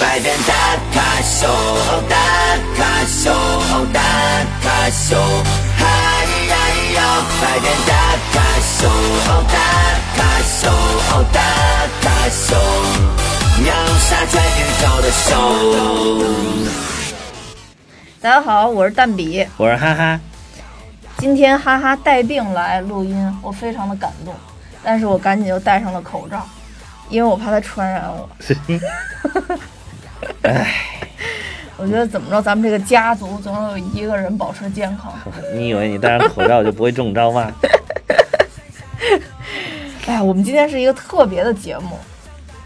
百变大咖秀，大咖秀，大咖秀，嗨呀呀！百变大咖秀，大咖秀，大咖秀，秒杀全宇宙的秀。大家好，我是蛋比。我是哈哈，今天哈哈带病来录音，我非常的感动，但是我赶紧就戴上了口罩，因为我怕他传染我。唉，我觉得怎么着，咱们这个家族总有一个人保持健康。你以为你戴上口罩就不会中招吗？哎呀，我们今天是一个特别的节目，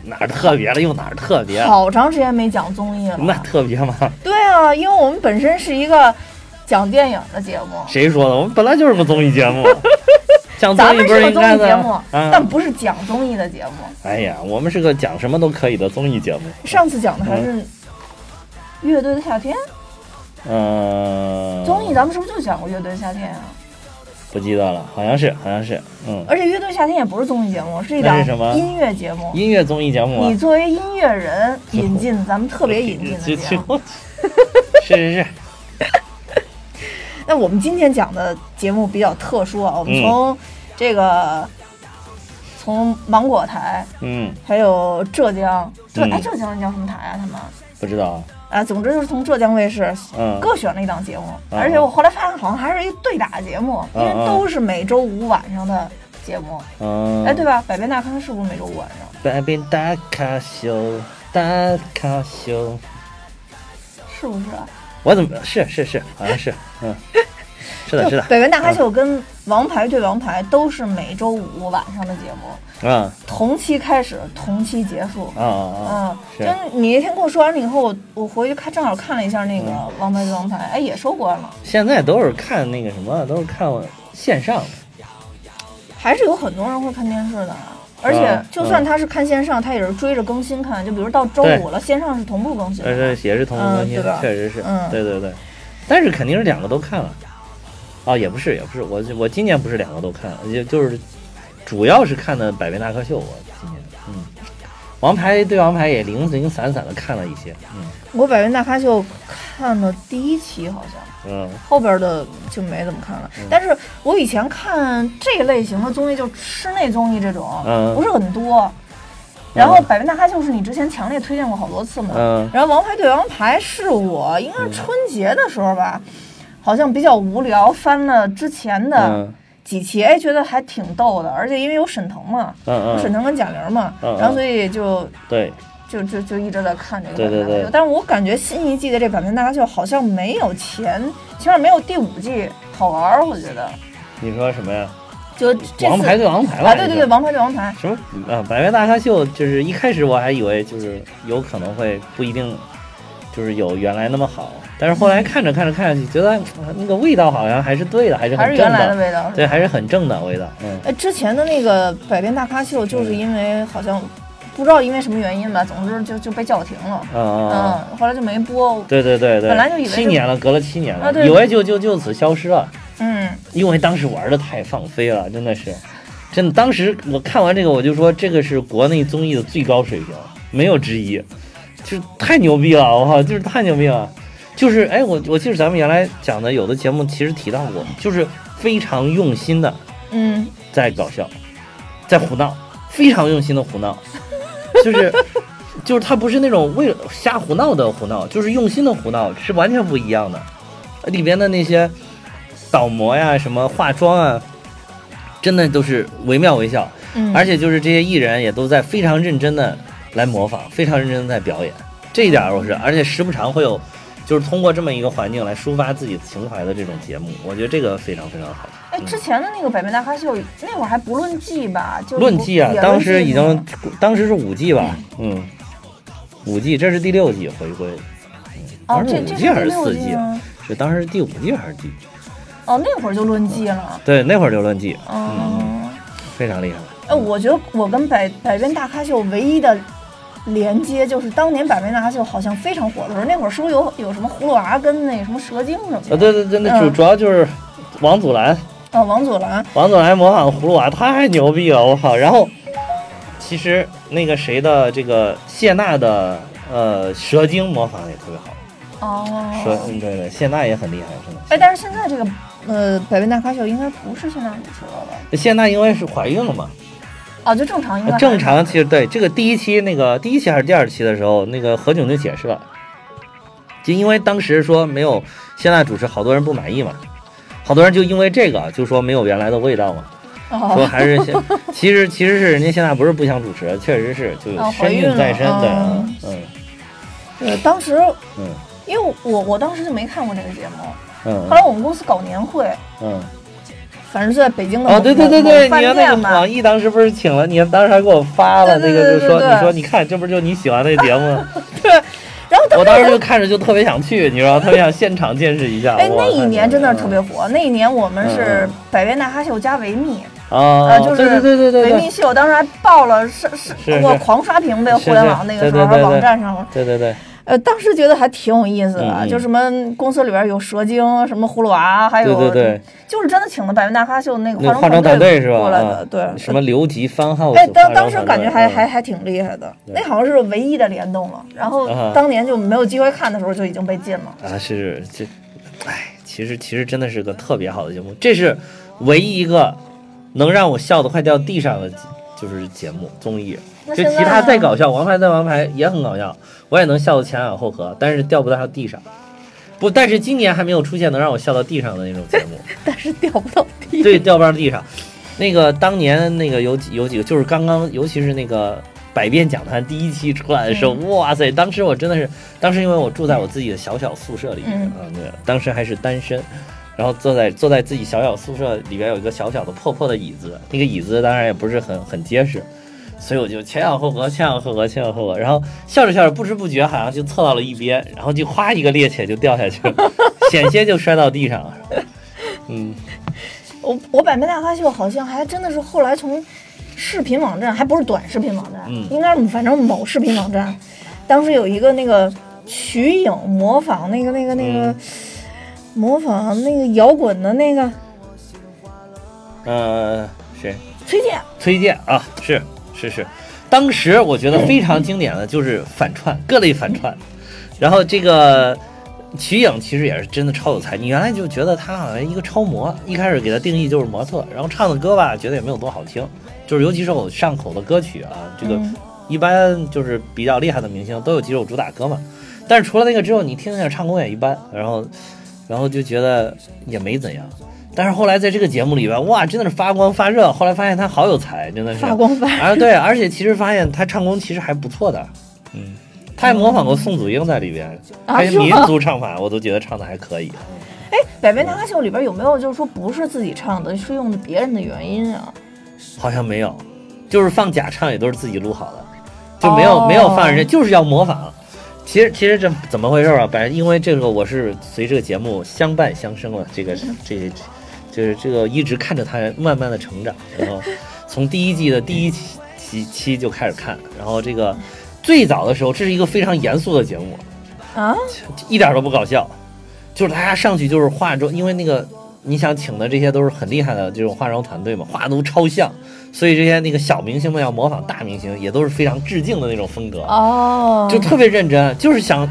哪儿特别了？又哪儿特别？好长时间没讲综艺了那。特别吗？对啊，因为我们本身是一个讲电影的节目，谁说的？我们本来就是个综艺节目，讲综艺不咱们是个是应该的综艺节目，但啊？不是讲综艺的节目。哎呀，我们是个讲什么都可以的综艺节目。上次讲的还是乐队的夏天嗯，综艺，咱们是不是就讲过乐队的夏天啊？不记得了，好像是，好像是，嗯，而且乐队夏天也不是综艺节目，是一档音乐节目。音乐综艺节目啊你。作为音乐人引进，咱们特别引进的就节目。是是是，那我们今天讲的节目比较特殊啊，我们嗯从这个从芒果台，嗯，还有浙江，浙嗯哎浙江叫什么台啊？他们不知道，啊，总之就是从浙江卫视嗯，各选了一档节目，嗯而且我后来发现好像还是一对打节目，因为都是每周五晚上的节目。嗯，哎，对吧？百变大咖是不是每周五晚上？百变大咖秀，大咖秀，是不是啊？我怎么是是是，好像是，嗯，是的，是的，百变大咖秀跟王牌对王牌都是每周五晚上的节目，啊。同期开始，同期结束。啊啊啊，就你那天跟我说完了以后，我我回去看，正好看了一下那个嗯《王牌对王牌》，哎，也收官了，现在都是看那个什么，都是看线上的，还是有很多人会看电视的。而且嗯。就算他是看线上，他也是追着更新看，就比如到周五了，线上是同步更新但的。是也是同步更新嗯，确实是，嗯。对对对，但是肯定是两个都看了，哦，也不是也不是，我我今年不是两个都看，也就是主要是看的《百变大咖秀》，我今年，嗯，王牌对王牌也零零散散的看了一些，嗯。我百变大咖秀看了第一期，好像。嗯。后边的就没怎么看了。但是我以前看这类型的综艺，就室内综艺这种，嗯。不是很多。然后《百变大咖秀》是你之前强烈推荐过好多次嘛，嗯。然后《王牌对王牌》是我应该是春节的时候吧，好像比较无聊，翻了之前的嗯几期，哎，觉得还挺逗的，而且因为有沈腾嘛，嗯嗯，有沈腾跟贾玲嘛，嗯嗯然后所以就对，就就就一直在看这个对对对百变大咖秀，但是我感觉新一季的这百变大咖秀好像没有前，起码没有第五季好玩儿，我觉得。你说什么呀？就这王牌对王牌吧？啊，对对对，王牌对王牌，什么啊？百变大咖秀就是一开始我还以为就是有可能会不一定就是有原来那么好，但是后来看着看着看着去，觉得、啊那个味道好像还是对的，还是还是很正原来的味道。对，还是很正的味道。嗯哎，之前的那个百变大咖秀，就是因为好像不知道因为什么原因吧，总之就就被叫停了。嗯后来就没播。对对对对，本来就以为七年了，隔了七年了，啊对以为就就就此消失了，嗯，因为当时玩的太放飞了，真的是。真的，当时我看完这个，我就说这个是国内综艺的最高水平，没有之一，就是太牛逼了，我靠，就是太牛逼了，就是哎，我我记得咱们原来讲的有的节目其实提到过，就是非常用心的嗯，在搞笑，在胡闹，非常用心的胡闹，就是就是他不是那种为了瞎胡闹的胡闹，就是用心的胡闹，是完全不一样的。里边的那些倒模呀、什么化妆啊，真的都是惟妙惟肖，嗯而且就是这些艺人也都在非常认真的来模仿，非常认真的在表演，这一点我是，而且时不常会有。就是通过这么一个环境来抒发自己情怀的这种节目，我觉得这个非常非常好。哎，之前的那个百变大咖秀那会儿还不论季吧？就论季啊，当时已经，当时是五季吧，嗯，五季，这是第六季回归，哦，当时这这五季还是四季啊？是当时是第五季还是第？哦，那会儿就论季了。对，那会儿就论季，嗯，非常厉害。哎，我觉得我跟百百变大咖秀唯一的连接就是当年百变大咖秀好像非常火的时候，那会儿是不是有有什么葫芦娃跟那什么蛇精什么啊，的？对对对，那主嗯主要就是王祖蓝，哦，王祖蓝，王祖蓝模仿葫芦娃太牛逼了，我靠！然后其实那个谁的这个谢娜的呃，蛇精模仿也特别好，哦蛇，哦，嗯，对对，谢娜也很厉害，真的。哎，但是现在这个呃百变大咖秀应该不是谢娜主持了吧？谢娜因为是怀孕了嘛，哦，就正常应该正常其实对这个第一期那个第一期还是第二期的时候，那个何炅就解释了，就因为当时说没有谢娜主持，好多人不满意嘛，好多人就因为这个就说没有原来的味道嘛，说哦，还是现其实其实是人家现在不是不想主持，确实是就身孕在身的，嗯嗯。对，当时嗯。因为我我当时就没看过这个节目，嗯。后来我们公司搞年会，嗯。反正是在北京的哦，某对对对对，你看那个网。易当时不是请了你，当时还给我发了那对个，就说你说你看，这不就你喜欢的节目？对然后我当时就看着就特别想去，你知道，特别想现场见识一下。哎，那一年真的是特别嗯火。那一年我们是嗯百变大咖秀加维密，啊，呃，就是对对对对对维密秀，当时还爆了，是是是我狂刷屏呗，互联网那个时候网站上，对对对，呃，当时觉得还挺有意思的，就什么公司里边有蛇精，什么葫芦娃，还有对对对，就是真的请的百变大咖秀那个化妆妆团队是吧？过来的啊，对，什么刘吉番号？哎，当当时感觉还嗯还还挺厉害的，那好像是唯一的联动了。然后啊当年就没有机会看的时候就已经被禁了。啊，是这，哎，其实其实真的是个特别好的节目，这是唯一一个能让我笑得快掉地上的节就是节目综艺。就其他再搞笑，《王牌再王牌》也很搞笑，我也能笑得前仰后合，但是掉不到地上。不，但是今年还没有出现能让我笑到地上的那种节目，但是掉不到地。对，掉不到地上。那个当年那个有几有几个，就是刚刚，尤其是那个百变讲坛第一期出来的时候，哇塞！当时我真的是，当时因为我住在我自己的小小宿舍里面嗯啊，对，当时还是单身，然后坐在坐在自己小小宿舍里边有一个小小的破破的椅子，那个椅子当然也不是很很结实，所以我就前仰后合，前仰后合，前仰后合，然后笑着笑着不知不觉好像就侧到了一边，然后就哗一个趔趄就掉下去了，险些就摔到地上了。嗯，我我百变大咖秀好像还真的是后来从视频网站，还不是短视频网站，嗯应该是反正某视频网站，当时有一个那个瞿颖模仿那个那个那个、嗯模仿那个摇滚的那个呃，谁？崔健，崔健啊，是是是，当时我觉得非常经典的就是反串，各类反串。然后这个瞿颖其实也是真的超有才，你原来就觉得她好像一个超模，一开始给她定义就是模特，然后唱的歌吧，觉得也没有多好听，就是尤其是我上口的歌曲啊，这个嗯一般就是比较厉害的明星都有几首主打歌嘛。但是除了那个之后，你听一下唱功也一般，然后然后就觉得也没怎样。但是后来在这个节目里边，哇，真的是发光发热。后来发现他好有才，真的是发光发热啊！对，而且其实发现他唱功其实还不错的，嗯，他还模仿过宋祖英在里边，啊还有民族唱法，我都觉得唱的还可以。哎，百变大咖秀里边有没有就是说不是自己唱的，是用的别人的原因啊？好像没有，就是放假唱也都是自己录好的，就没有、哦没有放人家，就是要模仿。其实其实这怎么回事啊？反正因为这个我是随这个节目相伴相生了，这个 这这就是这个一直看着他慢慢的成长，然后 从第一季的第一期期期就开始看，然后这个最早的时候这是一个非常严肃的节目，啊，一点都不搞笑，就是大家上去就是化妆，因为那个你想请的这些都是很厉害的这种化妆团队嘛，画的都超像，所以这些那个小明星们要模仿大明星，也都是非常致敬的那种风格，哦，就特别认真，就是想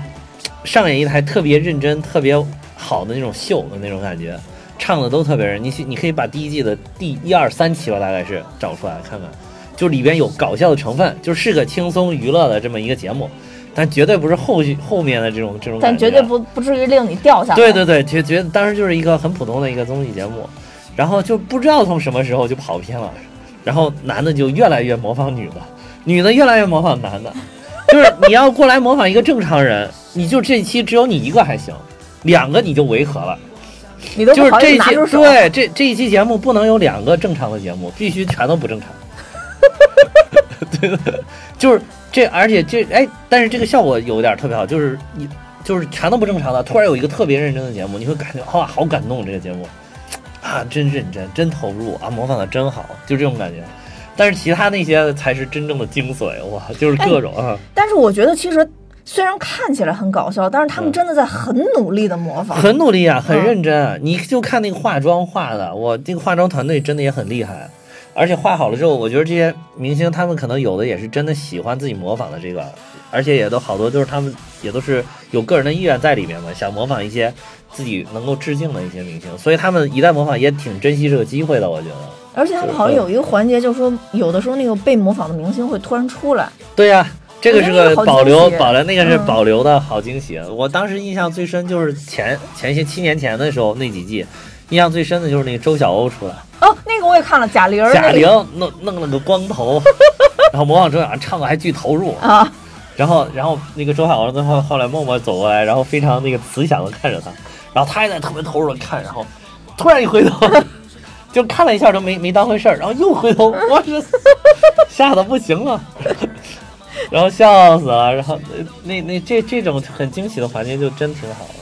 上演一台特别认真、特别好的那种秀的那种感觉，唱的都特别认。你去你可以把第一季的第一二三期吧，大概是找出来看看，就里边有搞笑的成分，就是个轻松娱乐的这么一个节目，但绝对不是后续后面的这种这种但绝对不不至于令你掉下来。对对对，觉觉得当时就是一个很普通的一个综艺节目，然后就不知道从什么时候就跑偏了，然后男的就越来越模仿女的，女的越来越模仿男的，就是你要过来模仿一个正常人，你就这期只有你一个还行，两个你就违和了，你都就是这一期。对这这一期节目不能有两个正常的节目，必须全都不正常。对的，就是这，而且这哎，但是这个效果有点特别好，就是你就是全都不正常的，突然有一个特别认真的节目，你会感觉哇，好感动这个节目啊，真认真，真投入啊，模仿的真好，就这种感觉。但是其他那些才是真正的精髓，哇，就是各种啊，但是我觉得其实虽然看起来很搞笑，但是他们嗯真的在很努力的模仿。很努力啊，很嗯认真啊。你就看那个化妆化的，我这个化妆团队真的也很厉害。而且化好了之后，我觉得这些明星他们可能有的也是真的喜欢自己模仿的这个，而且也都好多就是他们也都是有个人的意愿在里面嘛，想模仿一些自己能够致敬的一些明星，所以他们一旦模仿也挺珍惜这个机会的，我觉得。而且他们好像有一个环节，就是说有的时候那个被模仿的明星会突然出来，对呀、这个是个保留保留，那个是嗯。保留的好惊喜。我当时印象最深就是前前些七年前的时候那几季，印象最深的就是那个周晓鸥出来，哦，那个我也看了，贾玲贾玲弄弄了个光头，然后模仿周晓唱的还巨投入，啊，然后然后那个周晓鸥最后后来默默走过来，然后非常那个慈祥的看着他，然后他也在特别投入的看，然后 突然一回头。就看了一下都没没当回事儿，然后又回头，我是吓得不行了，然后笑死了，然后呃那那这这种很惊喜的环节就真挺好的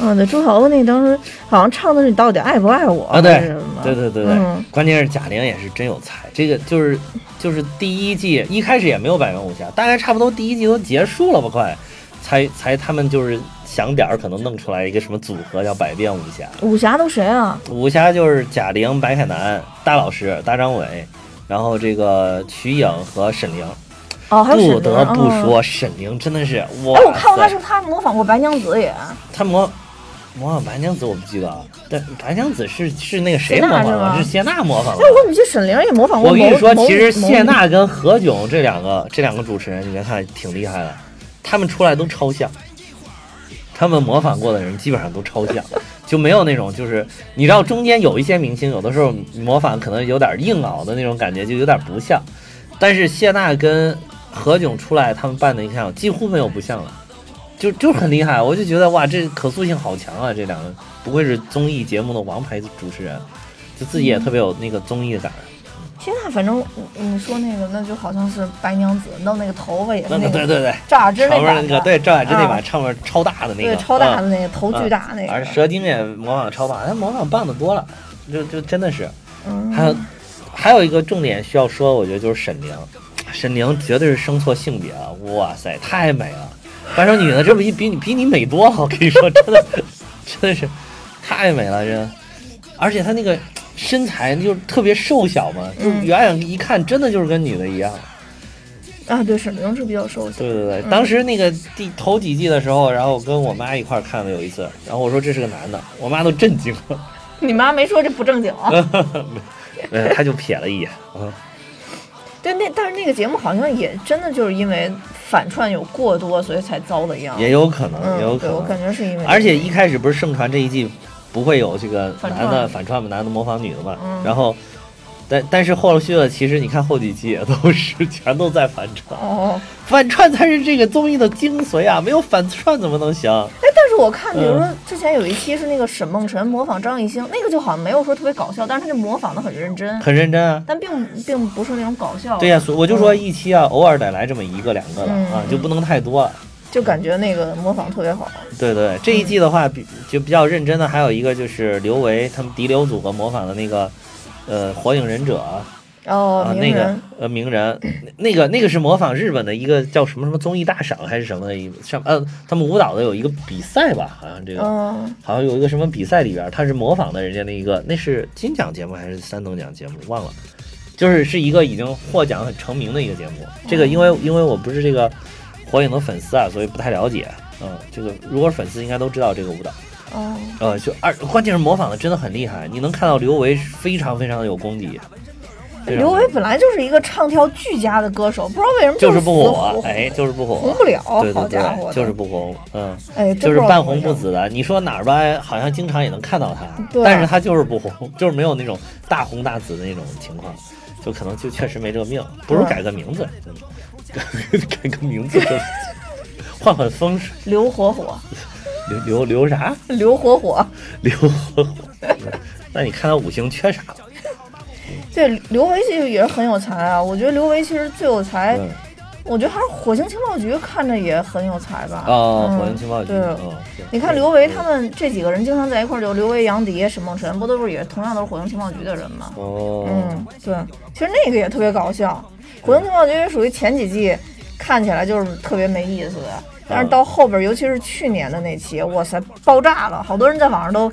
嗯，对，周晓鸥那当时好像唱的是你到底爱不爱我啊！对对对对对，嗯关键是贾玲也是真有才，这个就是就是第一季一开始也没有百元武侠，大概差不多第一季都结束了吧，快才才他们就是想点儿可能弄出来一个什么组合叫百变武侠，武侠都谁啊？武侠就是贾玲、白凯南、大老师、大张伟，然后这个瞿颖和沈凌。哦，还有沈不得不哦说，沈凌真的是我哎，我看过他塞是他模仿过白娘子也，他模模仿白娘子，我不记得了，但白娘子是是那个谁模仿的？是谢娜模仿的哎，。我怎么记得沈凌也模仿过某？我跟你说，其实谢娜跟何炅这两个这两个主持人，你别看挺厉害的，他们出来都超像。他们模仿过的人基本上都超像，就没有那种就是你知道中间有一些明星，有的时候模仿可能有点硬凹的那种感觉，就有点不像。但是谢娜跟何炅出来，他们扮的你看几乎没有不像了，就就很厉害。我就觉得哇，这可塑性好强啊！这两个不愧是综艺节目的王牌主持人，就自己也特别有那个综艺感。现在反正你你说那个，那就好像是白娘子弄那个头发也是那那个对对对，赵雅芝上那版的，面那个对赵雅芝那版啊上面超大的那个，对超大的嗯那个头巨大那个，而蛇精也模仿超棒，他模仿棒的多了，就就真的是。嗯，还有还有一个重点需要说，我觉得就是沈凌，沈凌绝对是生错性别了，哇塞，太美了，扮成女的这么一比你比你美多了，我跟你说，真的 真的是太美了，这，而且她那个身材就是特别瘦小嘛，就嗯远远一看真的就是跟女的一样。啊，对，沈凌是比较瘦小，对对对，嗯当时那个第头几季的时候，然后我跟我妈一块儿看的有一次，然后我说这是个男的，我妈都震惊了，你妈没说这不正经啊？没有，她就瞥了一眼，嗯，对，那但是那个节目好像也真的就是因为反串有过多，所以才遭的殃。也有可能，嗯，也有可能我感。觉是因为，而且一开始不是盛传这一季不会有这个男的反串嘛，男的模仿女的嘛，嗯然后。但但是后续的，其实你看后几期也都是全都在反串，哦，反串才是这个综艺的精髓啊！没有反串怎么能行？哎，但是我看，比如嗯说之前有一期是那个沈梦辰模仿张艺兴，那个就好像没有说特别搞笑，但是他就模仿的很认真，很认真啊。但并并不是那种搞笑。对呀、所以我就说一期啊，偶尔得来这么一个两个的嗯啊，就不能太多了。就感觉那个模仿特别好。对对，这一季的话，比就比较认真的还有一个就是刘维他们迪流组合模仿的那个，呃，火影忍者哦，啊，那个，呃鸣人，那个那个是模仿日本的一个叫什么什么综艺大赏还是什么的一上呃，他们舞蹈的有一个比赛吧，好像这个、嗯，好像有一个什么比赛里边，他是模仿的人家那一个，那是金奖节目还是三等奖节目忘了，就是是一个已经获奖很成名的一个节目。这个因为因为我不是这个火影的粉丝啊，所以不太了解。嗯，这个如果是粉丝应该都知道这个舞蹈。哦，呃，就二关键是模仿的真的很厉害，你能看到刘维非常非常的有功底。刘维本来就是一个唱跳俱佳的歌手，不知道为什么就是是不火死，哎，就是不火，红不了，对对对，就是不红，嗯，哎，就是半红。不紫的。你说哪儿吧，好像经常也能看到他，对但是他就是不红，就是没有那种大红大紫的那种情况，就可能就确实没这个命，不如改个名字，真的 改个名字就换换风水，刘火火，刘刘刘啥？刘火火，刘火火。那你看他五行缺啥了？对，刘维其实也是很有才啊。我觉得刘维其实最有才，嗯，我觉得还是火星情报局看着也很有才吧。哦，嗯火星情报局，对，你看刘维他们这几个人经常在一块儿，就刘维、杨迪、沈梦辰，不都是也同样都是火星情报局的人吗？哦，嗯，对，其实那个也特别搞笑。火星情报局属于前几季看起来就是特别没意思的，但是到后边，尤其是去年的那期，哇塞，爆炸了！好多人在网上都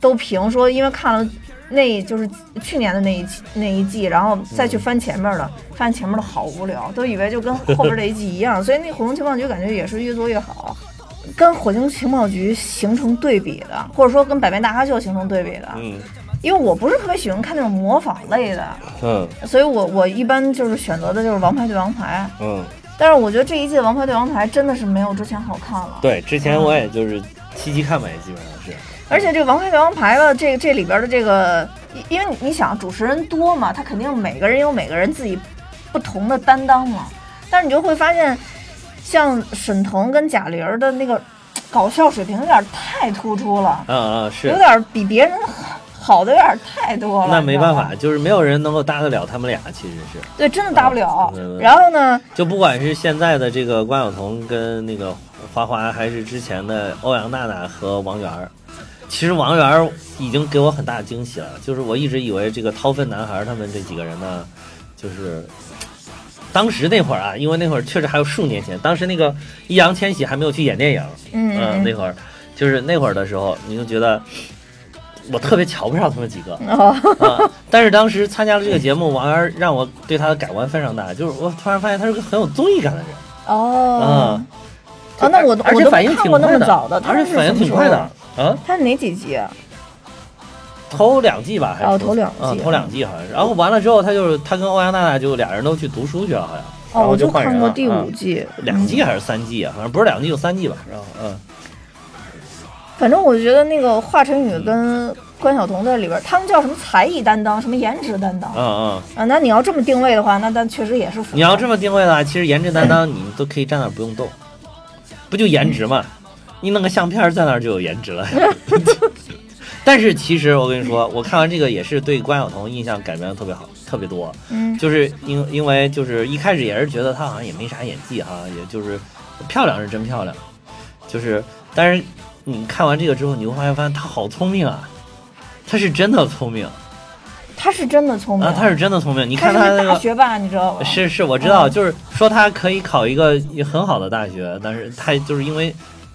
都评说，因为看了那就是去年的那一期那一季，然后再去翻前面的，发现前面的好无聊，都以为就跟后边这一季一样，所以那火星情报局感觉也是越做越好。跟火星情报局形成对比的，或者说跟百变大咖秀形成对比的，嗯因为我不是特别喜欢看那种模仿类的，嗯所以我我一般就是选择的就是《王牌对王牌》，嗯，但是我觉得这一季的《王牌对王牌》真的是没有之前好看了。对，之前我也就是七七看吧，也基本上是。而且这个《王牌对王牌》的这这里边的这个，因因为你你想主持人多嘛，他肯定每个人有每个人自己不同的担当嘛。但是你就会发现，像沈腾跟贾玲儿的那个搞笑水平有点太突出了，嗯嗯是有。点比别人好的有点太多了。那没办法，，就是没有人能够搭得了他们俩，其实是。对，真的搭不了然后呢，就不管是现在的这个关晓彤跟那个花花，还是之前的欧阳娜娜和王源儿，其实王源儿已经给我很大的惊喜了。就是我一直以为这个掏粪男孩他们这几个人呢，就是当时那会儿啊，因为那会儿确实还有数年前，当时那个易烊千玺还没有去演电影，嗯嗯，那会儿就是那会儿的时候，你就觉得我特别瞧不上他们几个。哦，啊！但是当时参加了这个节目，王源让我对他的改观非常大，就是我突然发现他是个很有综艺感的人。哦，嗯啊，那我而且反应挺快的而且反应挺快的。啊，他是哪几集啊？头两季吧，还是哦头两季嗯，头两季好像是。然后完了之后，他就是他跟欧阳娜娜就俩人都去读书去了，好像。然哦，后我就看过第五嗯季，两季还是三季啊？好像不是两季就三季吧。然后嗯，反正我觉得那个华晨宇跟关晓彤在里边，他们叫什么才艺担当，什么颜值担当嗯嗯，啊？那你要这么定位的话，那但确实也是。你要这么定位的话，其实颜值担当你都可以站那儿不用动，不就颜值嘛？你弄个相片在那儿就有颜值了。但是其实我跟你说，我看完这个也是对关晓彤印象改变的特别好，特别多。嗯就是因因为就是一开始也是觉得她好像也没啥演技哈，也就是漂亮是真漂亮，就是但是你看完这个之后，你会发现发现她好聪明啊，他是真的聪明他是真的聪明啊，他是真的聪明。你看他那个大学霸，你知道吗？是是，我知道，嗯就是说他可以考一个很好的大学，但是他就是因为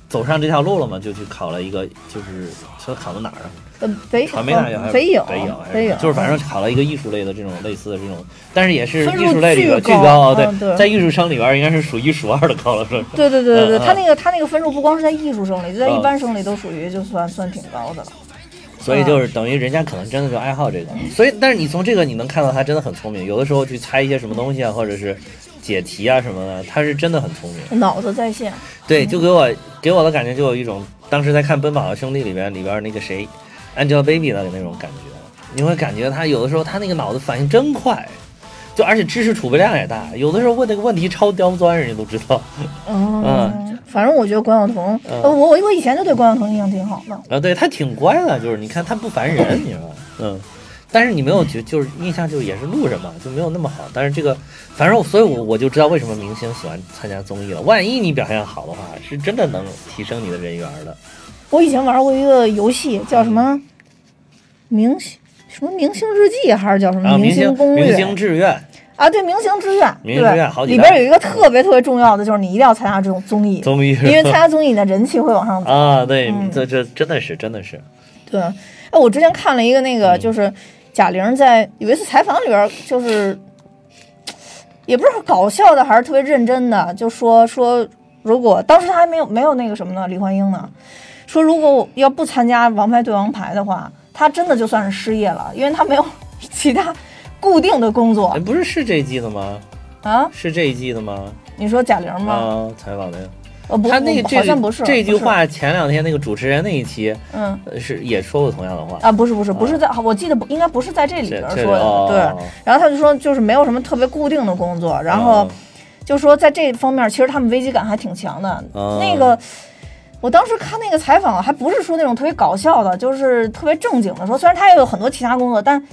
走上这条路了嘛，就去考了一个，就是说考到哪儿啊？呃，北传媒大学还是北影，北影还北影，就是反正考了一个艺术类的这种类似的这种，但是也是艺术类里边巨巨高，高嗯对在艺术生里边应该是数一数二的高了，是吧？对对对对对，他那个他那个分数不光是在艺术生里，就在一嗯般生里都属于就算算挺高的了。所以就是等于人家可能真的就爱好这个，所以但是你从这个你能看到他真的很聪明，有的时候去猜一些什么东西啊，或者是解题啊什么的，他是真的很聪明。脑子在线，对，就给我给我的感觉就有一种当时在看《奔跑的兄弟》里边里边那个谁，Angelababy 的那种感觉，你会感觉他有的时候他那个脑子反应真快，就而且知识储备量也大，有的时候问那个问题超刁钻，人家都知道。嗯，反正我觉得关晓彤，我我我以前就对关晓彤印象挺好的。啊，对他挺乖的，就是你看他不烦人，你知道吗？嗯。但是你没有觉，就是印象就也是路人嘛，就没有那么好。但是这个，反正我所以我，我就知道为什么明星喜欢参加综艺了。万一你表现好的话，是真的能提升你的人缘的。我以前玩过一个游戏，叫什么明星什么明星日记，还是叫什么明星攻略。明星志愿，啊？对，明星志愿，明星志愿好对，几里边有一个特别特别重要的，就是你一定要参加这种综艺，综艺。因为参？加综艺你的人气会往上走。啊，对，嗯。这这真的是真的是，对，哎，我之前看了一个那个，嗯。就是贾玲在有一次采访里边，就是也不知道搞笑的还是特别认真的，就说说如果当时他还没有没有那个什么呢，李焕英呢，说如果要不参加《王牌对王牌》的话，他真的就算是失业了，因为他没有其他固定的工作哎，不是是这一季的吗？啊。是这一季的吗？你说贾玲吗？啊，采访的，呃，不，不他那这好像不是这句话，前两天那个主持人那一期嗯。呃是也说过同样的话。啊，不是不是不是在，我记得不应该不是在这里边说的，哦对。然后他就说，就是没有什么特别固定的工作，然后哦就说在这方面，其实他们危机感还挺强的。哦那个，我当时看那个采访，还不是说那种特别搞笑的，就是特别正经的说，虽然他也有很多其他工作，但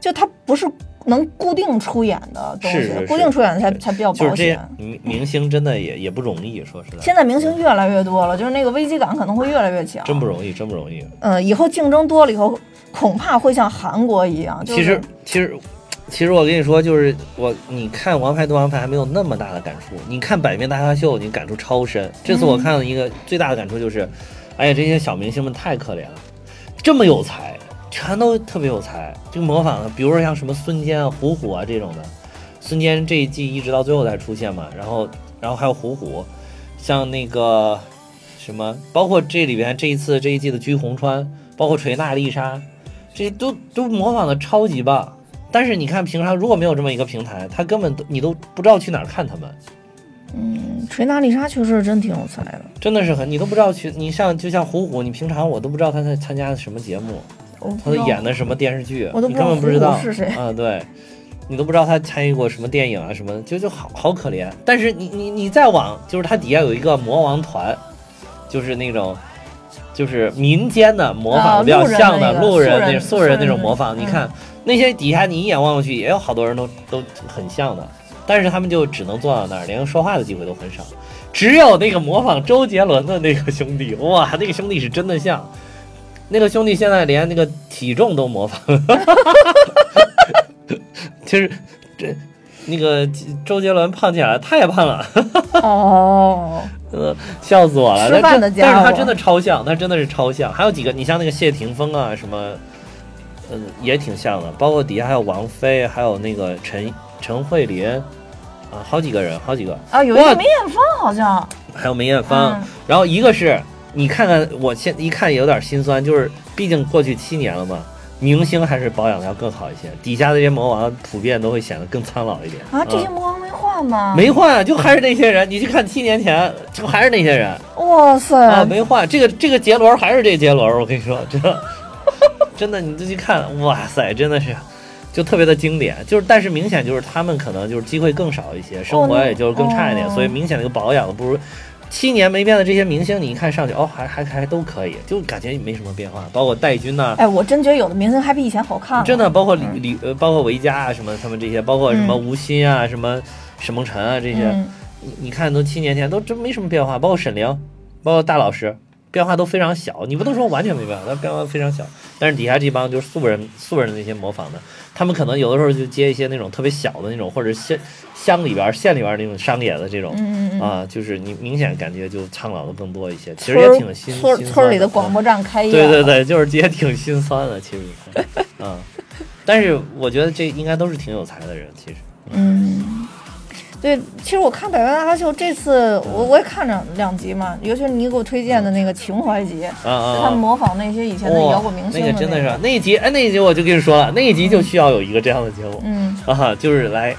就他不是能固定出演的东西，是是是固定出演的才才比较保险。明明星真的也也不容易，说实在，现在明星越来越多了，就是那个危机感可能会越来越强。真不容易，真不容易。嗯，以后竞争多了以后，恐怕会像韩国一样。就是、其实其实其实我跟你说，就是我你看《王牌对王牌》还没有那么大的感触，你看《百变大咖秀》，你感触超深。这次我看了一个最大的感触就是，哎呀，这些小明星们太可怜了，这么有才，全都特别有才。就模仿的，比如说像什么孙坚啊、虎虎啊这种的，孙坚这一季一直到最后才出现嘛，然后然后还有虎虎，像那个什么，包括这里边这一次这一季的鞠红川，包括锤娜丽莎，这都都模仿的超级棒。但是你看，平常如果没有这么一个平台，他根本都你都不知道去哪儿看他们。嗯，锤娜丽莎确实真挺有才的。真的是很，你都不知道去，你像就像虎虎，你平常我都不知道他在参加的什么节目，他都演的什么电视剧，你我都不知道根本不知道是谁啊，对，你都不知道他参与过什么电影啊什么的，就就好好可怜。但是你你你再往，就是他底下有一个魔王团，就是那种。就是民间的模仿的比较像的啊路人那素人那种模仿，嗯。你看那些底下你一眼望过去也有好多人都都很像的，但是他们就只能坐到那儿，连说话的机会都很少。只有那个模仿周杰伦的那个兄弟，哇，那个兄弟是真的像。那个兄弟现在连那个体重都模仿，就是这那个周杰伦胖起来太胖了，哦，呃，笑死我了。吃饭的但家伙但是他真的超像，他真的是超像。还有几个，你像那个谢霆锋啊，什么，嗯，也挺像的。包括底下还有王菲，还有那个陈陈慧琳，啊，好几个人，好几个，啊，有一个梅艳芳好像，还有梅艳芳。嗯然后一个是你看看，我现一看也有点心酸，就是毕竟过去七年了嘛，明星还是保养的要更好一些，底下的这些魔王普遍都会显得更苍老一点啊，这些魔王没换吗？没换啊，就还是那些人。你去看七年前，就还是那些人哇塞，啊，没换。这个这个杰伦还是这杰伦，我跟你说，真的，真的，你自己看，哇塞，真的是。就特别的经典，就是但是明显就是他们可能就是机会更少一些，生活也就是更差一点，哦所以明显那个保养的不如七年没变的这些明星，你一看上去哦，还还还都可以，就感觉没什么变化，包括戴军呐、哎，我真觉得有的明星还比以前好看了。真的，包括李李呃，包括维嘉啊什么他们这些，包括什么嗯。吴昕啊，什么沈梦辰啊这些，嗯，你你看都七年前都真没什么变化，包括沈凌，包括大老师，变化都非常小。你不能说完全没变化，它变化非常小。但是底下这帮就是素人素人的那些模仿的，他们可能有的时候就接一些那种特别小的那种，或者县乡里边儿县里边儿那种商演的这种。嗯嗯嗯，啊，就是你明显感觉就苍老的更多一些，其实也挺心村村里的嗯广播站开业，对对，对，就是也挺心酸的，其实，嗯，但是我觉得这应该都是挺有才的人，其实，嗯。对，其实我看《百万大咖秀》这次我我也看了两集嘛，尤其是你给我推荐的那个情怀集，他们模仿那些以前的摇滚明星那个真的的是那一集，哎，那一集我就跟你说了，那一集就需要有一个这样的节目嗯，啊，就是来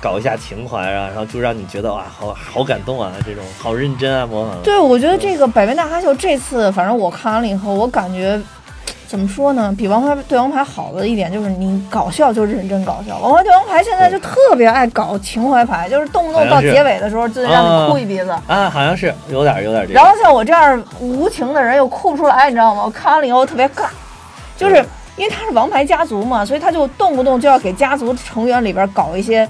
搞一下情怀啊，然后就让你觉得哇，好好感动啊，这种好认真啊，模仿，对，我觉得这个《百万大咖秀》这次，反正我看完了以后，我感觉怎么说呢？比《王牌对王牌》好的一点就是你搞笑就认真搞笑，《王牌对王牌》现在就特别爱搞情怀牌，就是动不动到结尾的时候就得让你哭一鼻子。啊，好像是有点有点这个，然后像我这样无情的人又哭不出来，你知道吗？我看完了以后特别尬，就是因为他是王牌家族嘛，所以他就动不动就要给家族成员里边搞一些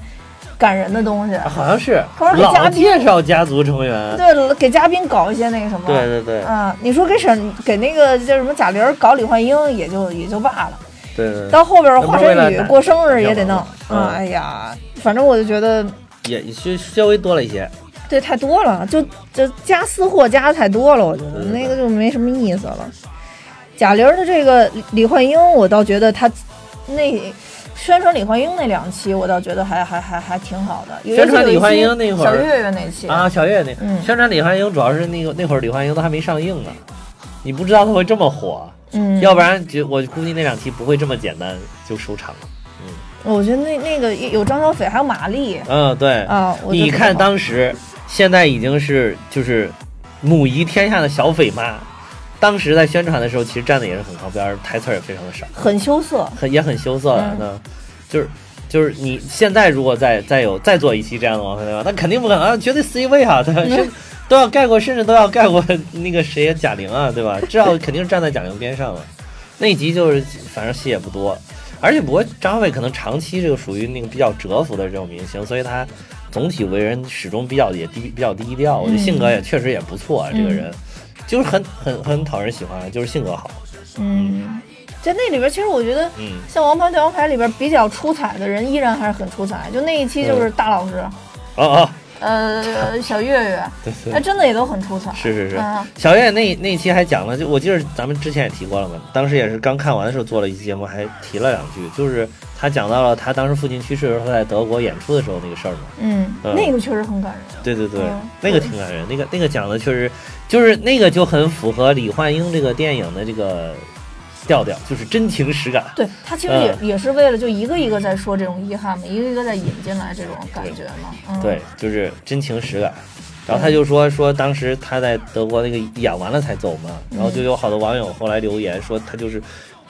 感人的东西，啊好像是他说给嘉宾老介绍家族成员，对，给嘉宾搞一些那个什么。对对对。啊，你说给沈给那个叫什么贾玲搞李焕英也就也就罢了，对对，到后边华晨宇过生日也得弄。嗯。啊，哎呀，反正我就觉得也稍稍微多了一些，对太多了，就就加私货加的太多了，我觉得对对那个就没什么意思了。贾玲的这个李李焕英，我倒觉得她那宣传李焕英那两期，我倒觉得还还还还挺好的。宣传李焕英那会儿小岳岳那期。啊，小岳那、嗯。宣传李焕英主要是那个那会儿李焕英都还没上映呢，你不知道他会这么火，嗯，要不然就我估计那两期不会这么简单就收场了。嗯。我觉得那那个有张小斐，还有马丽。嗯，对，啊，你看当时，现在已经是就是母仪天下的小斐妈，当时在宣传的时候其实站的也是很靠边儿，台词儿也非常的少，很羞涩，很也很羞涩的嗯呢，就是。就是你现在如果再再有再做一期这样的王牌对吧？那肯定不可能，啊，绝对 C 位啊，对吧？甚都要盖过，甚至都要盖过 那个谁贾玲啊，对吧？至少肯定是站在贾玲边上了。那一集就是反正戏也不多，而且不过张小斐可能长期这个属于那个比较蛰伏的这种明星，所以他总体为人始终比较也低比较低调，我觉得嗯性格也确实也不错啊，这个嗯人就是很很很讨人喜欢，就是性格好，嗯，在那里边，其实我觉得嗯。像《王牌对王牌》里边比较出彩的人，依然还是很出彩。就那一期就是大老师，哦哦呃小月月，对对。那真的也都很出彩。是是是，嗯。小月那那期还讲了，就我记得咱们之前也提过了嘛，当时也是刚看完的时候做了一期节目，还提了两句，就是他讲到了他当时父亲去世的时候，他在德国演出的时候那个事儿嘛。嗯，嗯。那个确实很感人。对对对，嗯。那个挺感人，那个那个讲的确实就是那个就很符合李焕英这个电影的这个调调，就是真情实感。对他其实也、嗯也是为了就一个一个在说这种遗憾嘛，一个一个在引进来这种感觉嘛。嗯，对，就是真情实感。然后他就说说当时他在德国那个演完了才走嘛，然后就有好多网友后来留言说他就是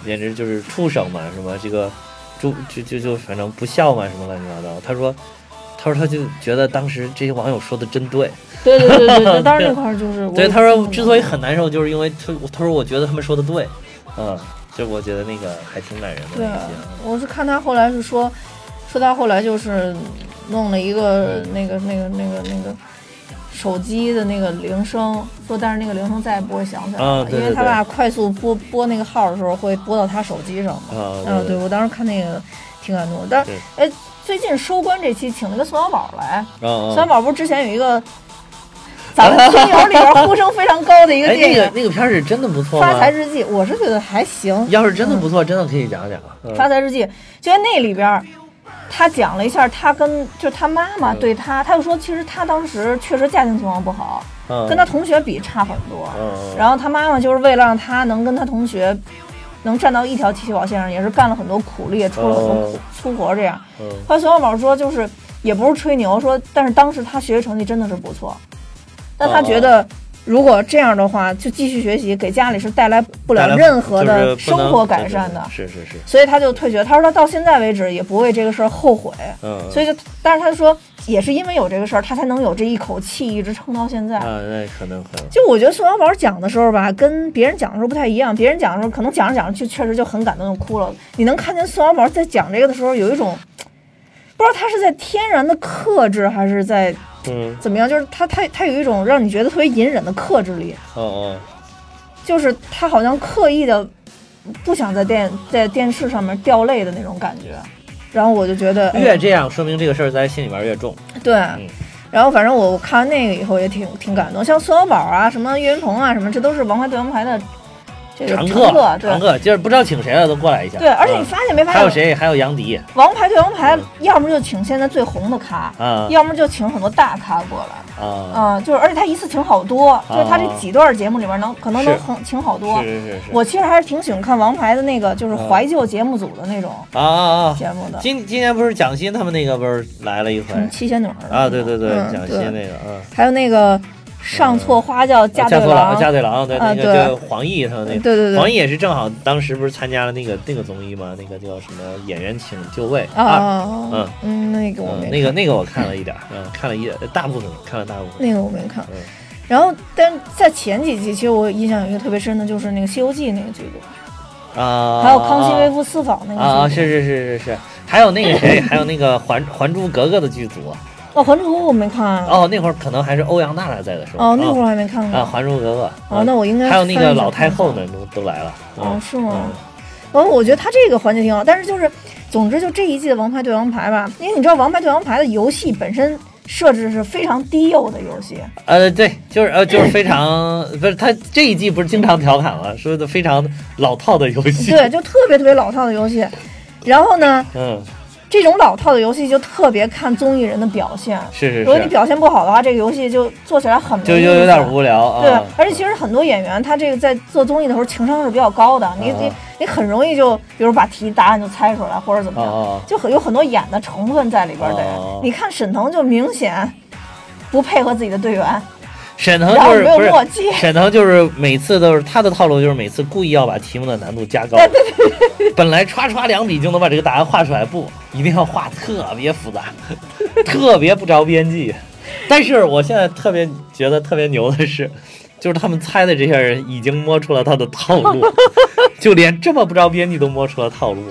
简直就是畜生嘛，什么这个猪就就就反正不孝嘛，什么乱七八糟。他说他说他就觉得当时这些网友说的真对，对对对对对，当时 那块儿就是对，他说之所以很难受，就是因为他他说我觉得他们说的对，嗯，就我觉得那个还挺感人的对我是看他后来是说，说他后来就是弄了一个嗯。那个那个那个那个手机的那个铃声，说但是那个铃声再也不会响起来了，啊对对因为他爸快速拨拨那个号的时候会拨到他手机上嘛。啊，嗯，对对。我当时看那个挺感动的，但是哎，最近收官这期请了个宋小宝来，嗯。宋小宝不是之前有一个咱们 听友里边呼声非常高的一个哎，电影那个那个片儿是真的不《错？发财日记》，我是觉得还行。要是真的不错，真的可以讲讲。嗯发财日记，就在那里边儿，他讲了一下他跟就是他妈妈对他，他就说其实他当时确实家庭情况不好，嗯，跟他同学比差很多。嗯，然后他妈妈就是为了让他能跟他同学能站到一条起跑线上，也是干了很多苦力，出了很多苦哦粗活这样。嗯后来孙小宝说，就是也不是吹牛，说但是当时他学习成绩真的是不错，但他觉得。如果这样的话，就继续学习，给家里是带来不了任何的生活改善的。是是是，所以他就退学。他说他到现在为止也不为这个事儿后悔，嗯，所以就，但是他说也是因为有这个事儿，他才能有这一口气一直撑到现在。啊，那可能可能，就我觉得宋小宝讲的时候吧，跟别人讲的时候不太一样。别人讲的时候，可能讲着讲着就确实就很感动，就哭了。你能看见宋小宝在讲这个的时候，有一种不知道他是在天然的克制，还是在嗯，怎么样，就是他他他有一种让你觉得特别隐忍的克制力，哦哦，就是他好像刻意的不想在电在电视上面掉泪的那种感觉。然后我就觉得，哎越这样说明这个事儿在心里边越重。对，嗯。然后反正我我看完那个以后也挺挺感动，像孙小宝啊、什么岳云鹏啊什么，这都是《王牌对王牌》的这个常客，常客，今儿不知道请谁了，都过来一下。对，而且你嗯发现没发现，还有谁？还有杨迪王牌对王牌》要么就请现在最红的咖，啊要么就请很多大咖过来，啊，嗯，就是而且他一次请好多，就是他这几段节目里边能可能能是红请好多是。是是是。我其实还是挺喜欢看王牌的那个，就是怀旧节目组的那种啊啊啊！节目的，今今年不是蒋欣他们那个不是来了一回七仙女儿啊？对对对，嗯蒋欣那个，嗯，还有那个上错花轿嫁对郎，嫁对郎，对啊那个对叫黄奕他们那个。对对对，黄奕也是正好当时不是参加了那个那个综艺吗？那个叫什么《演员请就位》啊嗯嗯，那个我没嗯，那个看那个我看了一点儿，嗯，看了一大部分，看了大部分。那个我没看。嗯然后，但在前几集，其实我印象有一个特别深的，就是那个《西游记》那个剧组，啊，还有《康熙微服私访》那个啊，是是是是是，还有那个谁，还有那个《还还珠格格》的剧组。哦，《还珠格格》我没看。哦，那会儿可能还是欧阳娜娜在的时候。哦，那会儿儿还没看过啊，《过。还珠格格》哦，那我应该还有那个老太后呢，都都来了。哦嗯，是吗嗯？然后我觉得他这个环节挺好，但是就是，总之就这一季的《王牌对王牌》吧，因为你知道《王牌对王牌》的游戏本身设置是非常低幼的游戏，呃，对，就是呃，就是非常不是他这一季不是经常调侃了，说的非常老套的游戏。对，就特别特别老套的游戏。然后呢，嗯，这种老套的游戏就特别看综艺人的表现。是是是，如果你表现不好的话，这个游戏就做起来很没就就有点无聊啊。对，而且其实很多演员他这个在做综艺的时候情商是比较高的，你你啊你很容易就比如把题答案就猜出来或者怎么样，就很有很多演的成分在里边的。哦你看沈腾就明显不配合自己的队员，沈腾就是不是默契。沈腾就是每次都是他的套路，就是每次故意要把题目的难度加高。本来歘歘两笔就能把这个答案画出来，不，一定要画特别复杂，特别不着边际。但是我现在特别觉得特别牛的是，就是他们猜的这些人已经摸出了他的套路，就连这么不着边际都摸出了套路。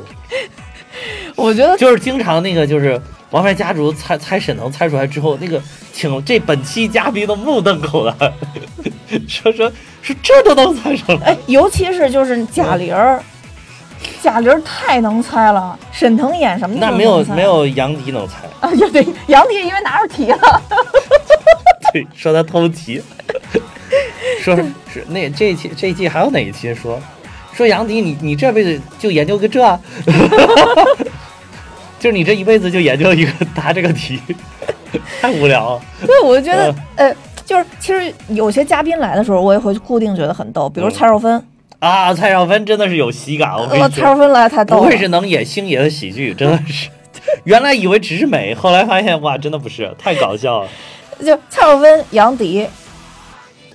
我觉得就是经常那个就是王牌家族猜猜沈腾猜出来之后，那个请这本期嘉宾都目瞪口呆，说说说这都能猜出来。哎，尤其是就是贾玲儿，贾玲太能猜了，沈腾演什么那没有没有杨迪能猜，啊，对对，杨迪因为拿着题了，对，说他偷题，说是是那这一期这一季还有哪一期？说说杨迪你你这辈子就研究个这，就是你这一辈子就研究一个答这个题，太无聊了。对，我就觉得，呃，就是其实有些嘉宾来的时候，我也会固定觉得很逗，比如嗯蔡少芬，啊，蔡少芬真的是有喜感，我跟，你说，蔡少芬来太逗了不愧，是能演星爷的喜剧，真的是。原来以为只是美，后来发现哇，真的不是，太搞笑了。就蔡少芬、杨迪。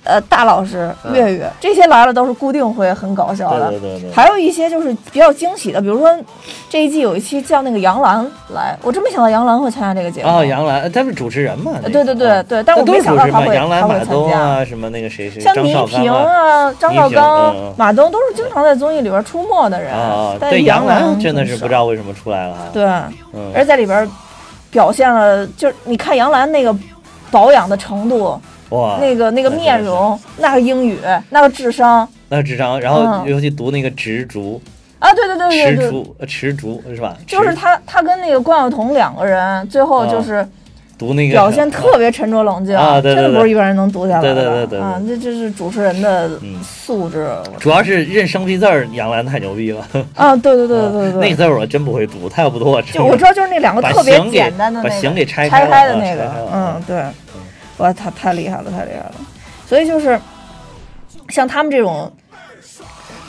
呃，大老师、嗯月月这些来了都是固定会很搞笑的，对对对对还有一些就是比较惊喜的，比如说这一季有一期叫那个杨澜来，我真没想到杨澜会参加这个节目。哦，杨澜，他是主持人嘛？对对对啊对但我没想到他会他会杨澜、马东参加啊，什么那个谁谁，像倪萍啊。啊、张绍刚马东都是经常在综艺里边出没的人。但对，杨澜澜真的是不知道为什么出来了。对，嗯，而在里边表现了，就是你看杨澜那个保养的程度，哇，那个那个面容，那个英语，那个智商那个智商，然后嗯尤其读那个执竹、啊，对对对对对，池竹、呃池竹是吧？就是他他跟那个关晓彤两个人，最后就是读那个表现特别沉着冷静，啊对对对真的不是一般人能读下来的。对对对对对啊，这这是主持人的嗯素质。主要是认生僻字儿，杨澜太牛逼了。啊，对对对对对那个字儿我真不会读，他要不读我真就我知道，就是那两个特别简单的把形给拆拆开的那个嗯，对，哇，太太厉害了，太厉害了。所以就是像他们这种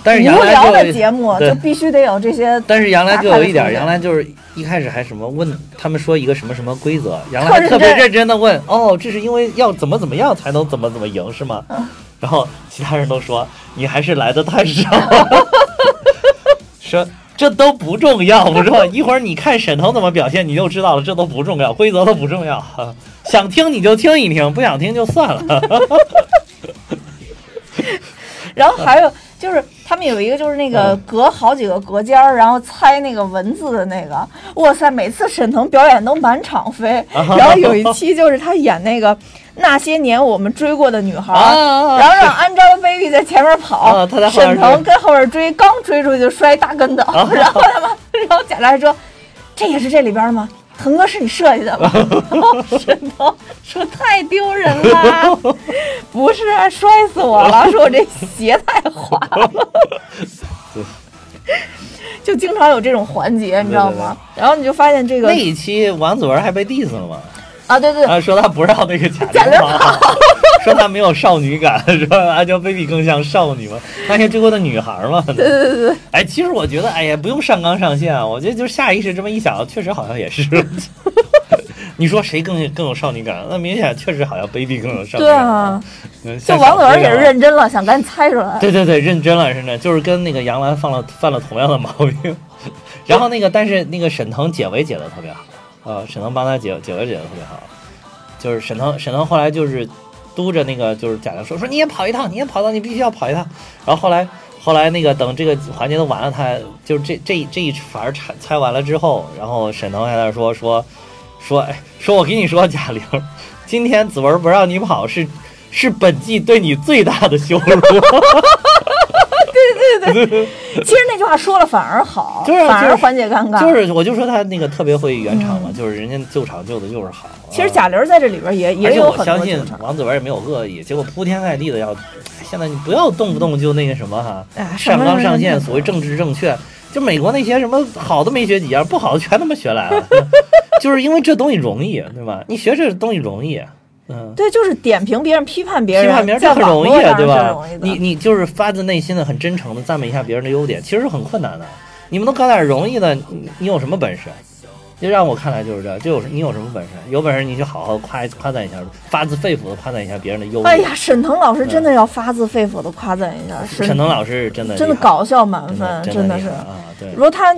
但是杨澜无聊的节目，对就必须得有这些。但是杨澜就有一点杨澜就是一开始还什么问他们说一个什么什么规则，杨澜特认别真认真的问，哦，这是因为要怎么怎么样才能怎么怎么赢是吗？嗯然后其他人都说你还是来的太少，说这都不重要，我说一会儿你看沈腾怎么表现你就知道了，这都不重要，规则都不重要，想听你就听一听，不想听就算了。然后还有就是他们有一个就是那个嗯隔好几个隔间儿，然后猜那个文字的那个，哇塞，每次沈腾表演都满场飞。然后有一 期就是他演那个那些年我们追过的女孩然后让 Angelababy 在前面跑，啊他在后面沈腾跟后面追，刚追出去就摔大跟头，啊然后他妈，然后贾玲还说：“这也是这里边的吗？腾哥是你设计的 吗？”然后沈腾说：“太丢人了，不是啊，摔死我了，说我这鞋太滑了。”就经常有这种环节，你知道吗？然后你就发现这个那一期王子文还被 diss 了嘛？啊，对对，啊，说他不让那个贾贾玲跑，说他没有少女感，说 Angelababy 更像少女嘛，那些追过的女孩嘛。对对对对。哎，其实我觉得，哎呀，不用上纲上线啊，我觉得就是下意识这么一想，确实好像也是。你说谁更更有少女感？那明显确实好像 Baby 更有少女感对。啊，嗯，就像王子文也是认真了，想赶紧猜出来。对对对，认真了，真的就是跟那个杨澜犯了犯了同样的毛病。然后那个，但是那个沈腾解围解的特别好，呃，沈腾帮他解解围解的特别好，就是沈腾沈腾后来就是督着那个就是贾玲说说你也跑一趟，你也跑到你必须要跑一趟。然后后来后来那个等这个环节都完了，他就这这这一反而拆拆完了之后，然后沈腾还在那说说说哎说我跟你说贾玲，今天子文不让你跑是是本季对你最大的羞辱。其实那句话说了反而好，就是反而缓解尴尬。就是我就说他那个特别会圆场嘛，就是人家救场救的就是好。嗯其实啊贾玲在这里边也也有很我相信。王子文也没有恶意，结果铺天盖地的要，现在你不要动不动就那个什么哈，哎上纲上线，所谓政治正确，就美国那些什么好的没学几样，不好的全他妈学来了，就是因为这东西容易，对吧？你学这东西容易，嗯。对，就是点评别人、批判别人，批判别人在这很容易网络，上对吧你你就是发自内心的、很真诚的赞美一下别人的优点，其实是很困难的。你们都搞点容易的，你你有什么本事？就让我看来就是这样，就有你有什么本事？有本事你就好好夸夸赞一下，发自肺腑的夸赞一下别人的优点。哎呀，沈腾老师真的要发自肺腑的夸赞一下，沈沈腾老师真的真的搞笑满真分，的真的是。啊，对如，果他，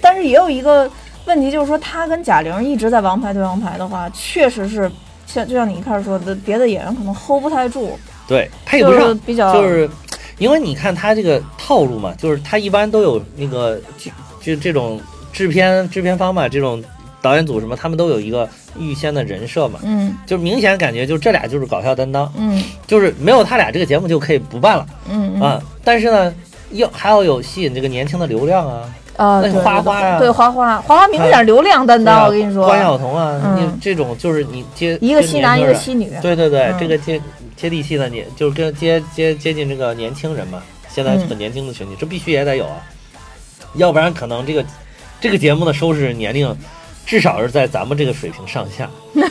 但是也有一个问题，就是说他跟贾玲一直在王牌对王牌的话，确实是像就像你一开始说的，别的演员可能 hold 不太住，对，配不就是上，比较就是因为你看他这个套路嘛，就是他一般都有那个就就这种制片制片方嘛，这种导演组什么，他们都有一个预先的人设嘛，嗯就明显感觉就这俩就是搞笑担当，嗯就是没有他俩这个节目就可以不办了嗯嗯啊。但是呢，要还要有吸引这个年轻的流量啊，啊，花花呀对花花，花花明显流量担当，我跟你说，关晓彤啊，嗯你这种就是你接一个西男一个，西女，对对对，嗯这个接接地气的你就是跟接接接近这个年轻人嘛，现在嗯很年轻的群体，这必须也得有啊，要不然可能这个这个节目的收视年龄至少是在咱们这个水平上下。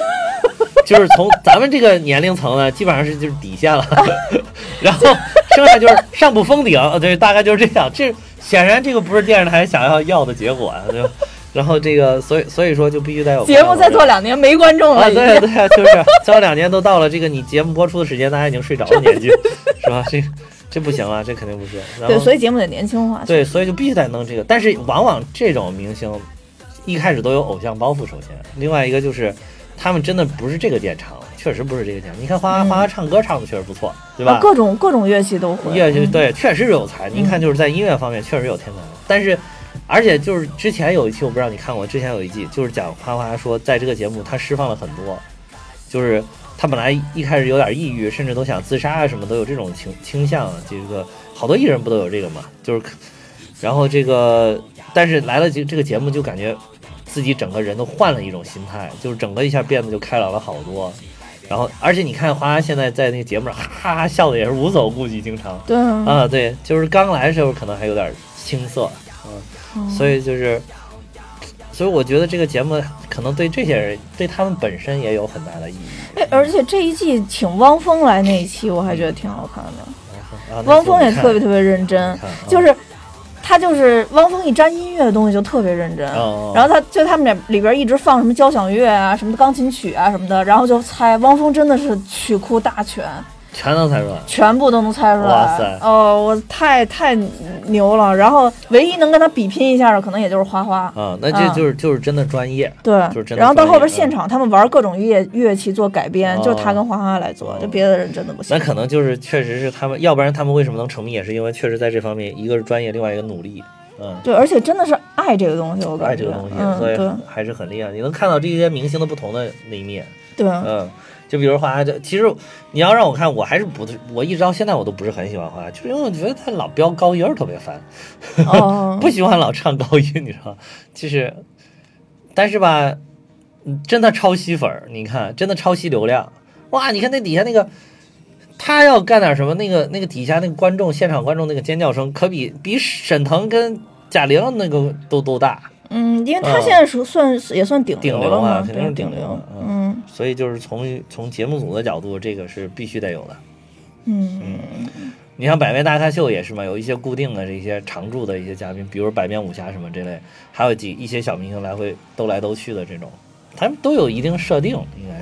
就是从咱们这个年龄层呢，基本上是就是底线了，然后剩下就是上不封顶，对，大概就是这样。这显然这个不是电视台想要要的结果啊，对吧？然后这个，所以所以说就必须得有节目再做两年没观众了，对对，就是做两年都到了这个你节目播出的时间，大家已经睡着的年纪，是吧？这这不行啊，这肯定不行。然对，所以节目得年轻化。对，所以就必须得弄这个。但是往往这种明星一开始都有偶像包袱，首先，另外一个就是他们真的不是这个电场，确实不是这个电场。你看花花嗯花花唱歌唱的确实不错，对吧？啊各种各种乐器都会。嗯乐器对，确实是有才。您看，就是在音乐方面确实有天才，但是。而且就是之前有一期，我不知道你看过，之前有一季就是讲花花说，在这个节目他释放了很多，就是他本来一开始有点抑郁，甚至都想自杀啊，什么都有这种倾倾向。这个好多艺人不都有这个嘛？就是，然后这个，但是来了这这个节目，就感觉自己整个人都换了一种心态，就是整个一下变得就开朗了好多。然后，而且你看花花现在在那个节目上哈哈哈笑的也是无所顾忌，经常对啊，啊，对，就是刚来的时候可能还有点青涩，嗯，嗯所以就是，所以我觉得这个节目可能对这些人，对他们本身也有很大的意义。哎，而且这一季请汪峰来那一期，我还觉得挺好看的。啊，汪峰也特别特别认真，看，就是他就是汪峰一沾音乐的东西就特别认真。哦，然后他就他们俩里边一直放什么交响乐啊、什么钢琴曲啊什么的，然后就猜汪峰真的是曲库大全，全能猜出来，全部都能猜出来。哇塞哦，我太太牛了。然后唯一能跟他比拼一下的，可能也就是花花。啊，那这啊就是就是真的专业，对就是真，的然后到后边现场他们玩各种乐乐器做改编，哦就是他跟花花来做，哦就别的人真的不行那。可能就是确实是他们，要不然他们为什么能成名，也是因为确实在这方面，一个是专业，另外一个努力，嗯。对，而且真的是爱这个东西，我感觉。爱这个东西，嗯，所以对还是很厉害。你能看到这些明星的不同的那一面，对，嗯，就比如花花，这其实你要让我看，我还是不是，我一直到现在我都不是很喜欢花花，就是因为我觉得他老飙高音儿特别烦，哦，不喜欢老唱高音，你知道吗？就是，但是吧，嗯真的超吸粉儿，你看，真的超吸流量，哇！你看那底下那个。他要干点什么，那个那个底下那个观众，现场观众那个尖叫声，可比比沈腾跟贾玲那个都都大。嗯，因为他嗯现在是算是也算顶顶流了嘛，流啊肯定是顶顶流嗯嗯所以就是从从节目组的角度，这个是必须得有的。嗯。你像百变大咖秀也是嘛，有一些固定的这些常驻的一些嘉宾，比如百变武侠什么这类，还有几一些小明星来回兜来兜去的这种，他们都有一定设定，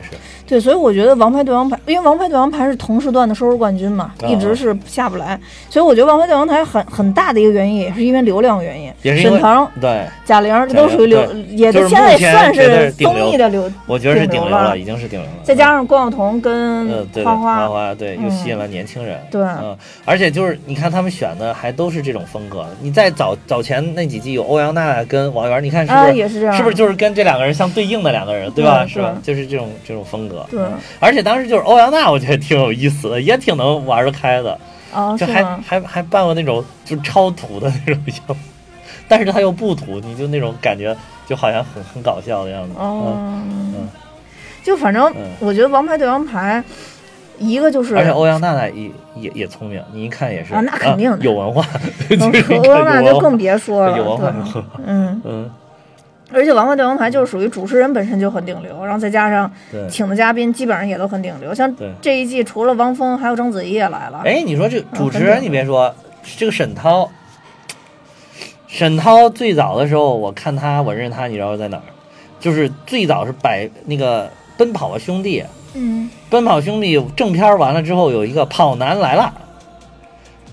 是。对，所以我觉得《王牌对王牌》，因为《王牌对王牌》是同时段的收视冠军嘛，啊一直是下不来，所以我觉得《王牌对王牌》很很大的一个原因也是因为流量原因。也是因为沈腾、对，贾玲这都属于流，也就是现在也算是综艺的流，我觉得是顶流了，已经是顶流了。再加上关晓彤跟花花花，对，嗯又吸引了年轻人。对嗯，而且就是你看他们选的还都是这种风格。你在早早前那几季有欧阳娜娜跟王源，你看是不啊，是？也是这样，是不是就是跟这两个人相对应的两个人，对吧？对是吧？就是这种这种风格。对而且当时就是欧阳娜，我觉得挺有意思的，也挺能玩得开的，啊？就还？还还办过那种就超土的那种项目，但是他又不土，你就那种感觉就好像很很搞笑的样子。哦嗯，就反正嗯我觉得《王牌对王牌》，一个就是而且欧阳娜娜也也也聪明，你一看也是啊那肯定的有文化，欧阳娜就更别说了，有文化嗯。嗯，而且《王牌对王牌》就是属于主持人本身就很顶流，然后再加上。请的嘉宾基本上也都很顶流。像这一季除了汪峰，还有章子怡也来了。哎，你说这主持人，你别说，这个沈涛，沈涛最早的时候，我看他，我认识他，你知道在哪儿？就是最早是百那个《奔跑吧兄弟》，《嗯，奔跑兄弟》正片完了之后，有一个跑男来了，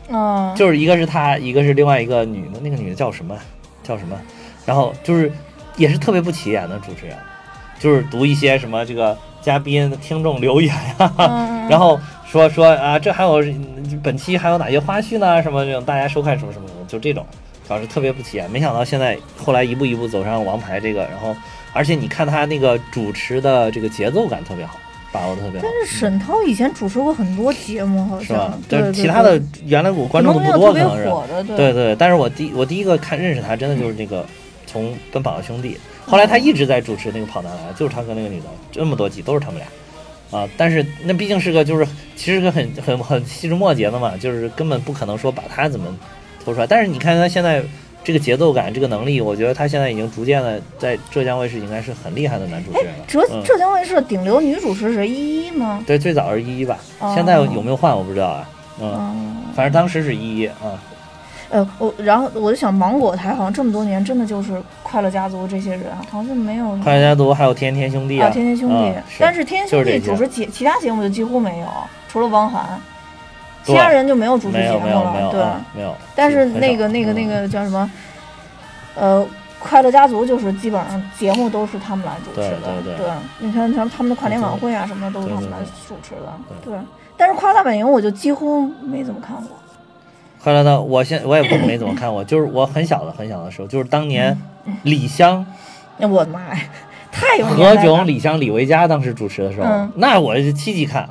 哦，就是一个是他，一个是另外一个女的，那个女的叫什么？叫什么？然后就是也是特别不起眼的主持人，就是读一些什么这个嘉宾、听众留言呀、嗯 然后说说啊，这还有嗯本期还有哪些花絮呢？什么这种大家收看什么什么什么，就这种，主要是特别不起眼。没想到现在后来一步一步走上王牌这个，然后而且你看他那个主持的这个节奏感特别好，把握的特别好。但是沈涛以前主持过很多节目，好是吧像？对对但是其他的原来我关注的不多，可能是。对对对，但是我第我第一个看认识他，真的就是那个从《奔跑吧兄弟》，后来他一直在主持那个《跑男来了》，就是他跟那个女的，这么多集都是他们俩。啊，但是那毕竟是个就是其实是个很很很细枝末节的嘛，就是根本不可能说把他怎么拖出来。但是你看他现在这个节奏感、这个能力，我觉得他现在已经逐渐的在浙江卫视应该是很厉害的男主持人了。浙嗯浙江卫视的顶流女主持是依依吗？对，最早是依依吧，哦现在有没有换我不知道啊。嗯，嗯，反正当时是依依啊。呃，我然后我就想，芒果台好像这么多年真的就是快乐家族这些人，好像就没有快乐家族还有天天兄弟啊，天天兄弟，嗯但是天天兄弟主持节其他节目就几乎没有，除了汪涵，其他人就没有主持节目了，对。啊没有。但是那个那个嗯那个叫什么？呃，快乐家族就是基本上节目都是他们来主持的，对对对你看像他们的跨年晚会啊什么的都是他们来主持的，对对。但是《快乐大本营》我就几乎没怎么看过，快乐的，我现我也不没怎么看过，就是我很小的很小的时候，就是当年嗯。李湘、那我的妈呀，太有何炅、李湘、李维嘉当时主持的时候，嗯。那我是七级看，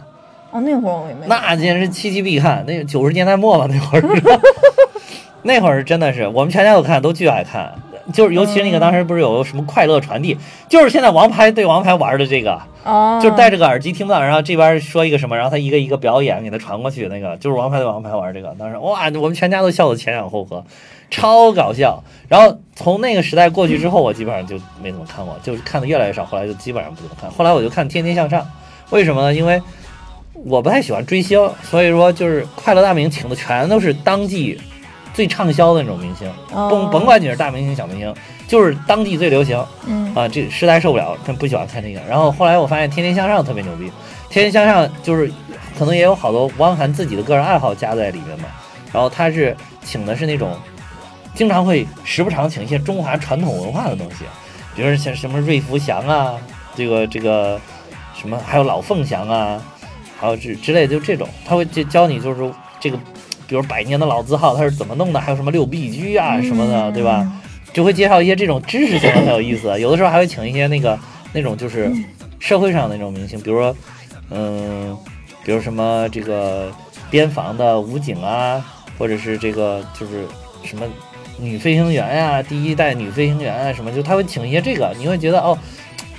哦，那会儿我也没那简直是七级必看。那九十年代末吧，那会儿，那会儿真的是我们全家都看，都巨爱看。就是尤其是那个嗯当时不是有什么快乐传递，就是现在王牌对王牌玩的这个，哦，就是戴着个耳机听不到，然后这边说一个什么，然后他一个一个表演给他传过去，那个就是王牌对王牌玩这个。当时哇，我们全家都笑得前仰后合，超搞笑。然后从那个时代过去之后，我基本上就没怎么看过，就是看的越来越少，后来就基本上不怎么看。后来我就看《天天向上》，为什么呢？因为我不太喜欢追星，所以说就是快乐大本营请的全都是当季最畅销的那种明星，哦甭甭管你是大明星小明星，就是当地最流行。嗯啊，这实在受不了，真不喜欢看那个。然后后来我发现《天天向上》特别牛逼，《天天向上》就是可能也有好多汪涵自己的个人爱好加在里面嘛。然后他是请的是那种，经常会时不常请一些中华传统文化的东西，比如像什么瑞福祥啊，这个这个什么，还有老凤祥啊，还有之之类的，就这种，他会教教你就是说这个，比如百年的老字号它是怎么弄的，还有什么六必居啊什么的，对吧？？就会介绍一些这种知识性的很有意思，有的时候还会请一些那个那种就是社会上的那种明星，比如说，嗯，比如什么这个边防的武警啊，或者是这个就是什么女飞行员呀、第一代女飞行员啊什么，就他会请一些这个，你会觉得哦，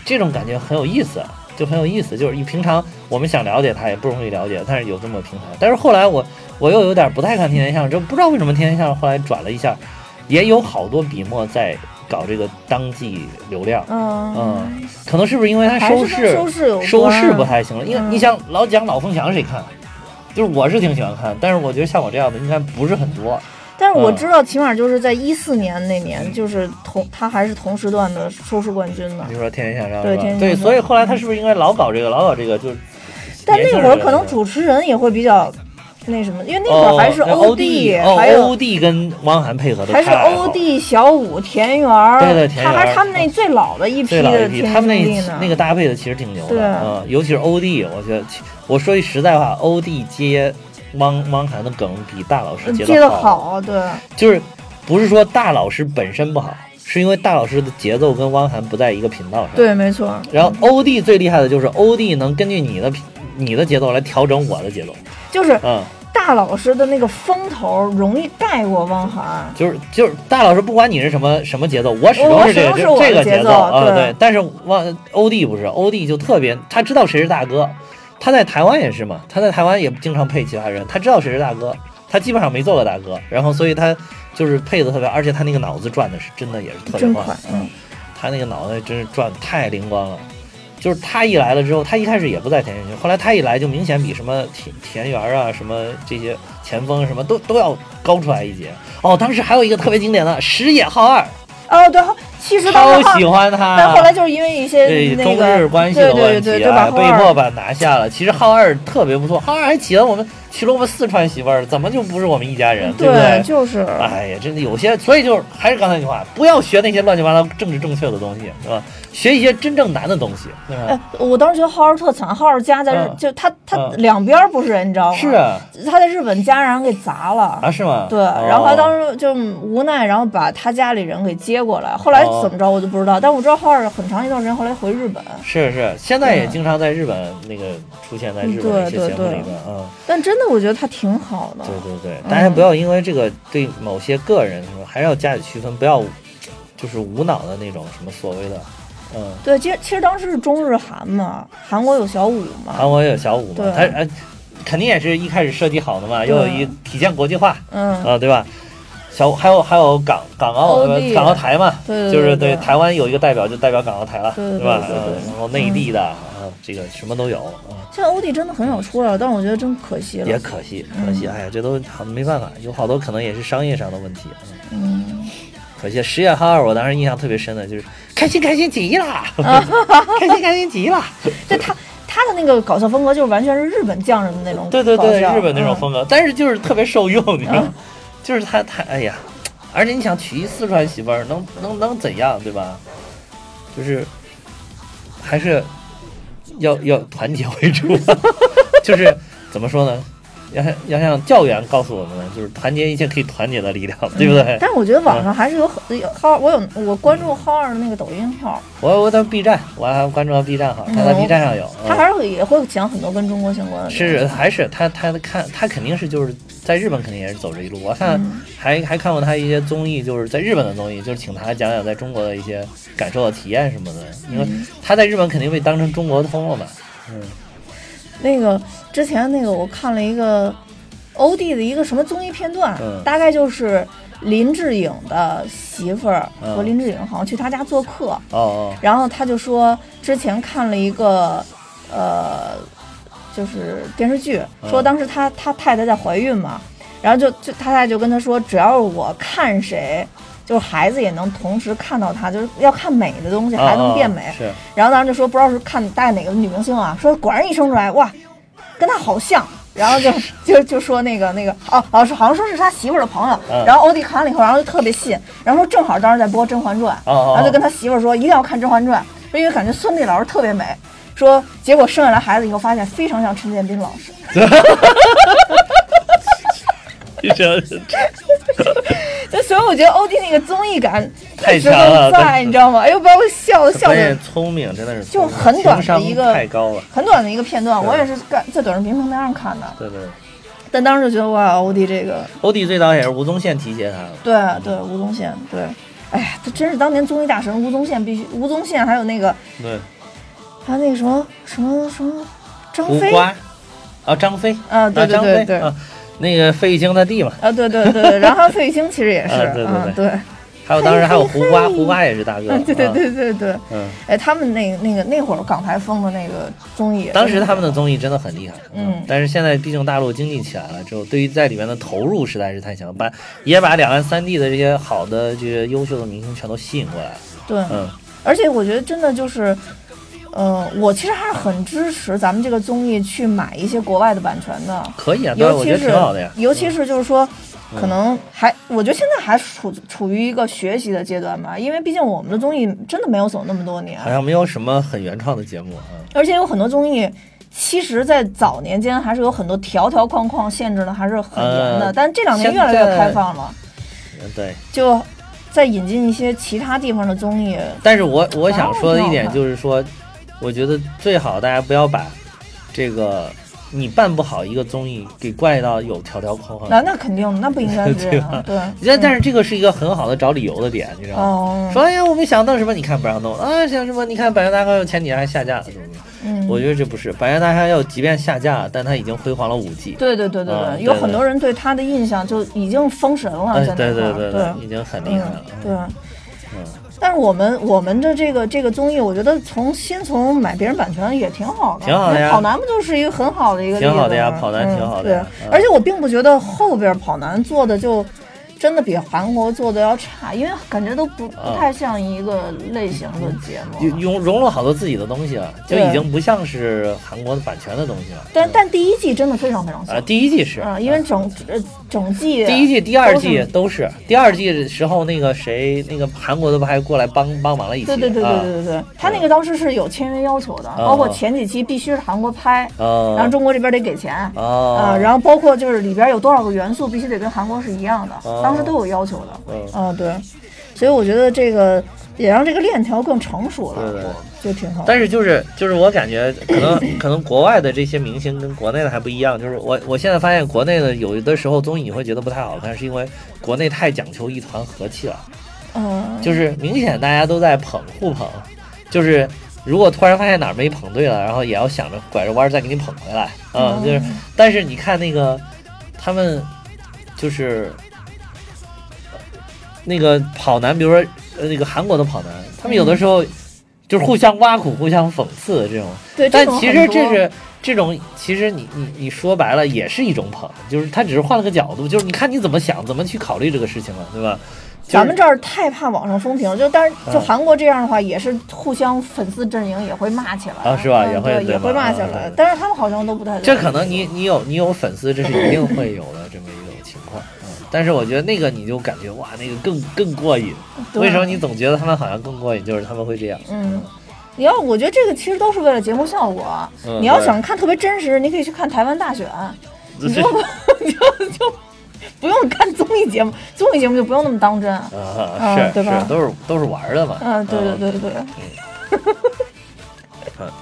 这种感觉很有意思。就很有意思，就是你平常我们想了解他也不容易了解，但是有这么个平台。但是后来我我又有点不太看天天向上，就不知道为什么天天向上后来转了一下，也有好多笔墨在搞这个当季流量，嗯嗯，可能是不是因为它还是跟收视收视收视不太行了？因为嗯你想老讲老凤祥谁看？就是我是挺喜欢看，但是我觉得像我这样的应该不是很多。但是我嗯知道，起码就是在一四年那年，就是同他还是同时段的收视冠军呢比。如说天天向上对天天向上所以后来他是不是应该老搞这个，老搞这个就是？但那会儿可能。主持人也会比较那什么，因为那会儿还是哦欧弟，哦还有欧弟跟汪涵配合的还是欧弟、小五、田园，对对田园儿他还是他们那最老的一批最老一批，的他们那。那个搭配的其实挺牛的，对嗯，尤其是欧弟，我觉得，我说句实在话，欧弟接汪汪涵的梗比大老师嗯接的的好，对，就是不是说大老师本身不好，是因为大老师的节奏跟汪涵不在一个频道上。。对，没错。然后欧弟最厉害的就是欧弟能根据你的频你的节奏来调整我的节奏，就是嗯，大老师的那个风头容易盖过汪涵，就是就是大老师不管你是什么什么节奏，我始终是这个这个节奏奏啊，对。对。但是汪欧弟不是，欧弟就特别，他知道谁是大哥，他在台湾也是嘛，他在台湾也经常配其他人，他知道谁是大哥，他基本上没做过大哥，然后所以他就是配的特别，而且他那个脑子转的是真的也是特别快，嗯，他那个脑袋真是转太灵光了。就是他一来了之后，他一开始也不在田园区，后来他一来就明显比什么田田园啊、什么这些前锋什么都都要高出来一截。哦，当时还有一个特别经典的石野浩二，哦，对，其实超喜欢他。但后来就是因为一些对中那个日关系对的问题被迫把他拿下了。其实浩二特别不错，浩二还起了我们娶了我们四川媳妇儿，怎么就不是我们一家人，对不对？就是，哎呀，真的有些，所以就是还是刚才那句话，不要学那些乱七八糟政治正确的东西，是吧？学一些真正难的东西，对吧？哎，我当时觉得浩儿特惨，浩儿家在日，嗯就他他嗯两边不是人，你知道吗？是，啊，他在日本家让人给砸了。啊是吗？对，哦然后他当时就无奈，然后把他家里人给接过来。后来哦怎么着我就不知道，但我知道浩儿很长一段时间后来回日本，是是，现在也经常在日本那个出现在日本的一些节目里边，嗯。但真的我觉得他挺好的。对对对，嗯大家不要因为这个对某些个人什么，还是要加以区分，不要就是无脑的那种什么所谓的，嗯，对，其实其实当时是中日韩嘛，韩国有小五嘛，韩国有小五嘛对，他呃肯定也是一开始设计好的嘛，又有一体现国际化嗯，啊，对吧？小还有还有港港澳港澳台嘛，对对就是对对台湾有一个代表就代表港澳台了，对对吧？然后内地的啊，这个什么都有，啊，现在欧弟真的很少出来了，但是我觉得真可惜了。也可惜可惜，嗯哎呀，这都好没办法，有好多可能也是商业上的问题，嗯。嗯，可惜十月号，我当时印象特别深的就是开心开心极了，开心开心极了。就 他他的那个搞笑风格就是完全是日本匠人的那种对对对，日本那种嗯风格，但是就是特别受用，你知道吗嗯？就是他他哎呀，而且你想娶一四川媳妇儿，能能能怎样，对吧？就是还是要要团结为主，就是怎么说呢？要像要像教员告诉我们，就是团结一切可以团结的力量，对不对？但是我觉得网上还是有很有浩，我有我关注号二的那个抖音号，我我在 B 站，我还关注到 B 站号，他在嗯 B 站上有，嗯他还是会也会讲很多跟中国相关的。是还是他他的看他肯定是就是在日本肯定也是走这一路。我看嗯还还看过他一些综艺，就是在日本的综艺，就是请他讲讲在中国的一些感受的体验什么的。因为嗯他在日本肯定被当成中国通了嘛。嗯，那个之前那个我看了一个欧弟的一个什么综艺片段，嗯。大概就是林志颖的媳妇儿嗯。和林志颖好像去他家做客，哦哦，然后他就说之前看了一个呃，就是电视剧，嗯。说当时他他太太在怀孕嘛，然后就就他太太就跟他说，只要我看谁。就是孩子也能同时看到他，就是要看美的东西，还能变美。哦是然后当时就说不知道是看带哪个女明星啊，说果然一生出来哇，跟他好像。然后就 就就说那个那个哦哦是好像说是他媳妇儿的朋友，嗯然后欧弟看完了以后，然后就特别信，然后说正好当时在播《甄嬛传》，哦哦，然后就跟他媳妇儿说一定要看《甄嬛传》，说因为感觉孙俪老师特别美。说结果生下来孩子以后，发现非常像陈建斌老师。这就 所以我觉得欧弟那个综艺感太一直强了都在，你知道吗？哎呦，把我笑的笑的聪明真的是就很短的一个太高了。很短的一个片段，我也是干在短视频平台上看的，对对，但当时就觉得哇，欧弟这个欧弟最早也是吴宗宪提携他的。对对吴宗宪对，哎呀，他真是当年综艺大神吴宗宪必须吴宗宪还有那个对，还有那个什么什么什么张飞，啊，张飞，啊，对对对对。那个费玉清他弟嘛，啊，对对对，然后费玉清其实也是，啊对对嗯，对。对，还有当时还有胡瓜，胡瓜也是大哥，嗯，对对啊，对对对，嗯，哎，他们那那个那会儿港台风的那个综艺，当时他们的综艺真的很厉害，嗯。但是现在毕竟大陆经济起来了之后，对于在里面的投入实在是太强，把也把两岸三地的这些好的这些优秀的明星全都吸引过来了，对，嗯，而且我觉得真的就是，呃，我其实还是很支持咱们这个综艺去买一些国外的版权的，可以啊，尤其是尤其是就是说。嗯可能还，我觉得现在还处处于一个学习的阶段吧，因为毕竟我们的综艺真的没有走那么多年，好像没有什么很原创的节目啊，而且有很多综艺，其实，在早年间还是有很多条条框框限制的，还是很严的。呃但这两年越来越开放了，嗯对。就再引进一些其他地方的综艺。但是我我想说的一点就是说，我觉得最好大家不要把这个你办不好一个综艺给怪到有条条框框。那那肯定，那不应该是这样。对，但但是这个是一个很好的找理由的点，你知道吗？哦，说哎呀，我们想到什么，你看不让弄啊，想什么，你看《百元大咖》前几天还下架了，是不是？嗯，我觉得这不是《百元大咖》要即便下架，但他已经辉煌了五季。对对对对嗯对，有很多人对他的印象就已经封神了，对块儿对对已经很厉害了嗯。对。嗯，但是我们我们的这个这个综艺，我觉得从先从买别人版权也挺好的，挺好的呀。跑男不就是一个很好的一个例子吗挺好的呀跑男挺好的呀。对。嗯而且我并不觉得后边跑男做的就真的比韩国做的要差，因为感觉都不啊不太像一个类型的节目了。融融入好多自己的东西了，就已经不像是韩国的版权的东西了。但但第一季真的非常非常像啊，，第一季是啊，因为整呃整季第一季、第二季都是。第二季的时候，那个谁，那个韩国的不还过来帮帮忙了一起？对对对对对对对，他那个当时是有签约要求的，包括前几期必须是韩国拍，啊，然后中国这边得给钱。啊啊，然后包括就是里边有多少个元素必须得跟韩国是一样的，哦当时都有要求的。嗯啊，对，所以我觉得这个也让这个链条更成熟了，对对对就挺好。但是就是就是我感觉可能 可能国外的这些明星跟国内的还不一样，就是我我现在发现国内的有的时候综艺你会觉得不太好看，是因为国内太讲求一团和气了，嗯，就是明显大家都在捧互捧，就是如果突然发现哪儿没捧对了，然后也要想着拐着弯儿再给你捧回来，嗯，就是但是你看那个他们就是。那个跑男，比如说呃那个韩国的跑男，他们有的时候就是互相挖苦、互相讽刺这种，对，但其实这是这种，其实你你你说白了也是一种捧，就是他只是换了个角度，就是你看你怎么想，怎么去考虑这个事情了，对吧？咱们这儿太怕网上风评，就但是就嗯韩国这样的话，也是互相粉丝阵营也会骂起来啊是吧？嗯也会也会骂起啊来，但是他们好像都不太这可能你你有你有粉丝，这是一定会有的这么一种情况。嗯，但是我觉得那个你就感觉哇，那个更更过瘾。为什么你总觉得他们好像更过瘾？就是他们会这样。嗯。你要，我觉得这个其实都是为了节目效果。嗯你要想看特别真实，你可以去看台湾大选，你这就你就 就不用看综艺节目，综艺节目就不用那么当真。啊，啊是对吧是，都是都是玩的嘛。嗯，对对对对对，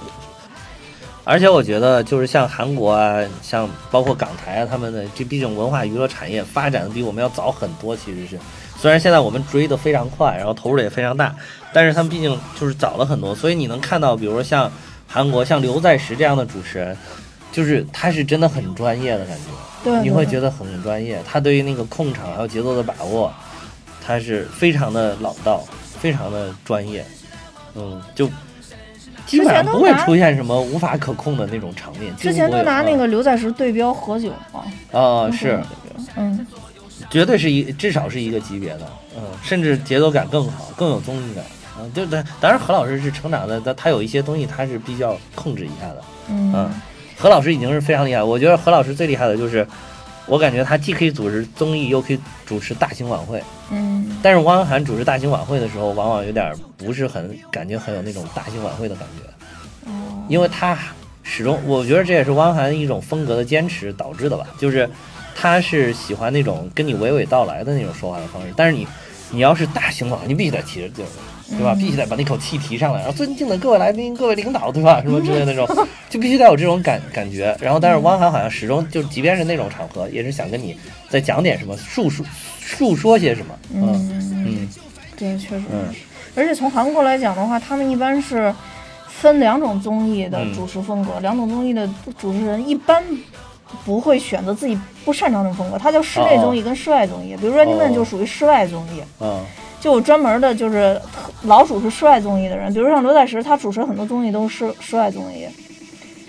而且我觉得，就是像韩国啊，像包括港台啊，他们的这毕竟文化娱乐产业发展的比我们要早很多。其实是，虽然现在我们追得非常快，然后投入的也非常大，但是他们毕竟就是早了很多。所以你能看到，比如说像韩国像刘在石这样的主持人，就是他是真的很专业的感觉，对，你会觉得很专业。他对于那个控场还有节奏的把握，他是非常的老道，非常的专业。嗯，就基本上不会出现什么无法可控的那种场面。之前都拿那个个刘在石对标何炅嘛，啊、是，嗯，绝对是一至少是一个级别的，嗯，甚至节奏感更好，更有综艺感。嗯，对对，当然何老师是成长的，他他有一些东西他是必须要控制一下的。嗯嗯，何老师已经是非常厉害，我觉得何老师最厉害的就是，我感觉他既可以组织综艺，又可以主持大型晚会。嗯但是汪涵主持大型晚会的时候，往往有点不是很感觉很有那种大型晚会的感觉，哦因为他始终，我觉得这也是汪涵一种风格的坚持导致的吧，就是他是喜欢那种跟你娓娓道来的那种说话的方式，但是你你要是大型晚会，你必须得提着劲儿。对吧？嗯必须得把那口气提上来，然后尊敬的各位来宾、各位领导，对吧？什么之类的那种，就必须得有这种感感觉。然后，但是汪涵好像始终就，即便是那种场合，也是想跟你再讲点什么，述说述说些什么。嗯嗯，嗯对，确实嗯。而且从韩国来讲的话，他们一般是分两种综艺的嗯主持风格，两种综艺的主持人一般不会选择自己不擅长的风格，它叫室内综艺跟室外综艺。比如说 Running Man 哦就属于室外综艺，嗯就有专门的就是老鼠是室外综艺的人，比如像刘在石，他主持很多综艺都是室室外综艺，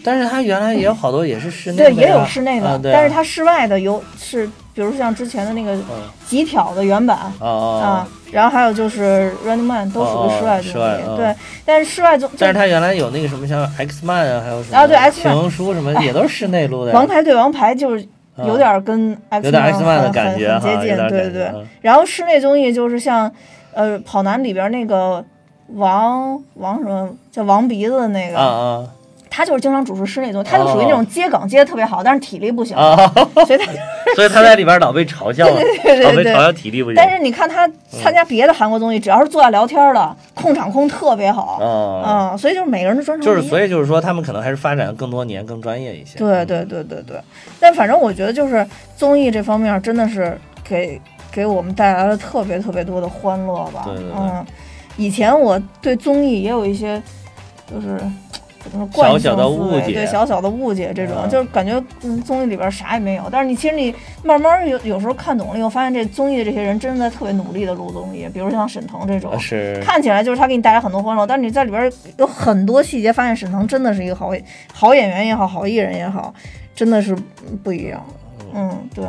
但是他原来也有好多也是室内的对，也有室内的，啊啊但是他室外的有是，比如像之前的那个嗯。极挑的原版。啊然后还有就是 Running Man 都属于室外综艺，对，但是室外综，但是他原来有那个什么像 X Man 啊，还有什么啊对 X Man 情书什么也都是室内录的，王牌对王牌就是有点跟 X 有点 Man X Man 的很感觉很很接近，对对对。然后室内综艺就是像呃跑男里边那个王王什么叫王鼻子的那个，啊啊他就是经常主持室内综艺，他就属于那种接梗接的特别好，但是体力不行，啊，所以他 所以他在里边老被嘲笑，对对对对老被嘲笑体力不行。但是你看他参加别的韩国综艺，只要是坐下聊天的，控场控特别好，啊，嗯，所以就是每个人的专长就是所以就是说，他们可能还是发展更多年更专业一些。对对对对对，但反正我觉得就是综艺这方面真的是给给我们带来了特别特别多的欢乐吧。对对对。嗯，以前我对综艺也有一些就是怎么说惯性小小的思维误解对小小的误解这种，嗯就是感觉嗯综艺里边啥也没有，但是你其实你慢慢有有时候看懂了以后，发现这综艺的这些人真的在特别努力的录综艺，比如像沈腾这种啊，。是看起来就是他给你带来很多欢乐，但是你在里边有很多细节，发现沈腾真的是一个好好演员也好，好艺人也好，真的是不一样。嗯，对，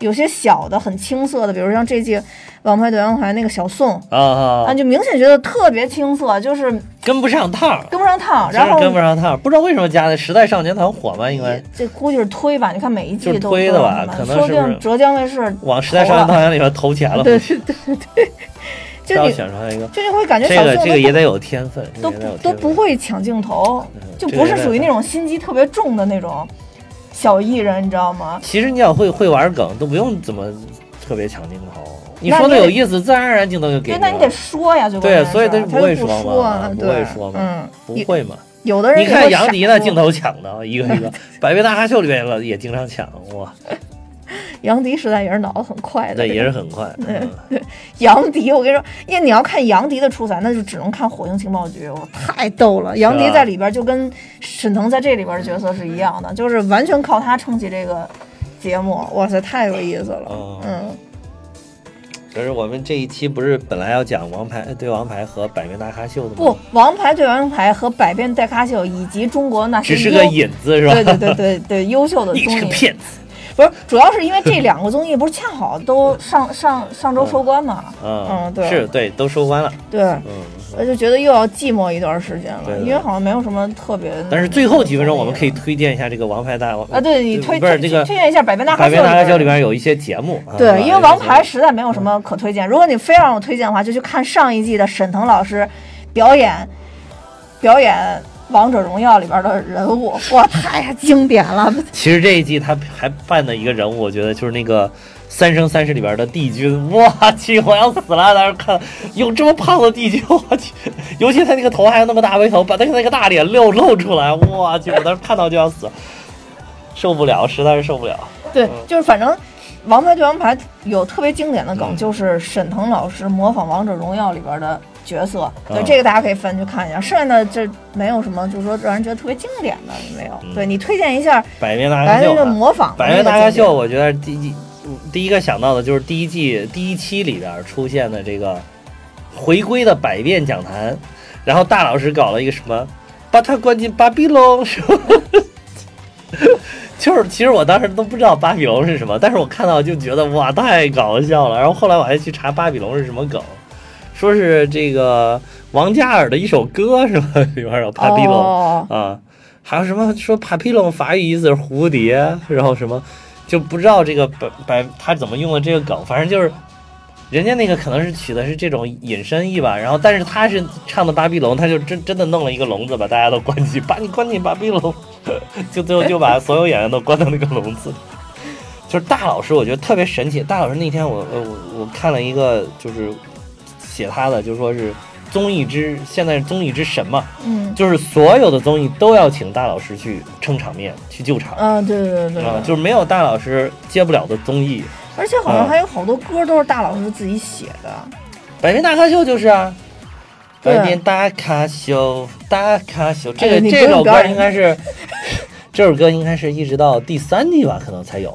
有些小的很青涩的，比如像这季《王牌对王牌》那个小宋啊啊啊，，就明显觉得特别青涩，就是跟不上趟，跟不上趟。然后跟不上趟，不知道为什么加的《时代少年团》火吧？应该这估计是推吧，你看每一季都推的吧可能定浙江卫视往《时代少年团》里面投钱了，对对对对对，就选出来一个。就你会感觉这个这个也得有天分，都都不会抢镜头，嗯就不是属于那种心机特别重的那种小艺人，你知道吗？其实你要会会玩梗，都不用怎么特别抢镜头。你说的有意思，自然而然镜头就给对，你那你得。说呀，就对所以他就不不会说嘛不会说嘛嗯，不会嘛？有的人你看杨迪那镜头抢的，一个一个，《百变大咖秀》里面了也经常抢，哇，杨迪实在也是脑子很快的，对，也是很快。嗯 杨迪，我跟你说，因为你要看杨迪的出彩，那就只能看《火星情报局》，哇，太逗了。杨迪在里边就跟沈腾在这里边的角色是一样的，就是完全靠他撑起这个节目，哇塞，太有意思了。哦嗯，可是我们这一期不是本来要讲王牌对王牌和百变大咖秀的吗？不，，王牌对王牌和百变大咖秀以及中国那些只是个引子是吧？对对对对对，优秀的 你综艺是个骗子。不是，主要是因为这两个综艺不是恰好都 上上上周收官嘛？嗯，对，是对，都收官了。对，嗯，我就觉得又要寂寞一段时间了，因为好像没有什么特别。但是最后几分钟我们可以推荐一下这个王牌大啊，对你推推不是这个推荐一下《百变大咖秀》百变大咖秀里里边。有一些节目。啊对，因为王牌实在没有什么可推荐。如果你非让我推荐的话，就去看上一季的沈腾老师表演表演《王者荣耀》里边的人物，哇，太经典了！其实这一季他还扮的一个人物，我觉得就是那个《三生三世》里边的帝君。我去，我要死了！当时看有这么胖的帝君，我去，尤其他那个头还有那么大背头，把他那个大脸露露出来，我去，我当时看到就要死，受不了，实在是受不了。对，就是反正《王牌对王牌》有特别经典的梗，嗯就是沈腾老师模仿《王者荣耀》里边的角色。对，嗯这个大家可以翻去看一下。剩下的这没有什么，就是说让人觉得特别经典的没有。嗯对你推荐一下百变大咖秀百变大咖秀，我觉得第一第一个想到的就是第一季第一期里边出现的这个回归的百变讲坛，然后大老师搞了一个什么，把他关进巴比龙，是吧？就是，其实我当时都不知道巴比龙是什么，但是我看到就觉得哇，太搞笑了。然后后来我还去查巴比龙是什么梗，说是这个王嘉尔的一首歌是吧？里边有巴比龙。哦，啊，还有什么说 papillon 法语意思是蝴蝶，然后什么就不知道这个百百他怎么用的这个梗，反正就是人家那个可能是取的是这种引申意吧，然后但是他是唱的巴比龙，他就真真的弄了一个笼子把大家都关进，把你关进巴比龙，就最后就把所有演员都关到那个笼子里。就是大老师，我觉得特别神奇。大老师那天我呃我我看了一个就是写他的，就说是综艺之现在是综艺之神嘛，嗯，就是所有的综艺都要请大老师去撑场面、去救场啊，对对对对啊，就是没有大老师接不了的综艺。而且好像还有好多歌都是大老师自己写的。百变大咖秀就是啊，百变大咖秀，大咖秀，这个哎这首歌应该是，这首歌应该是一直到第三季吧，可能才有，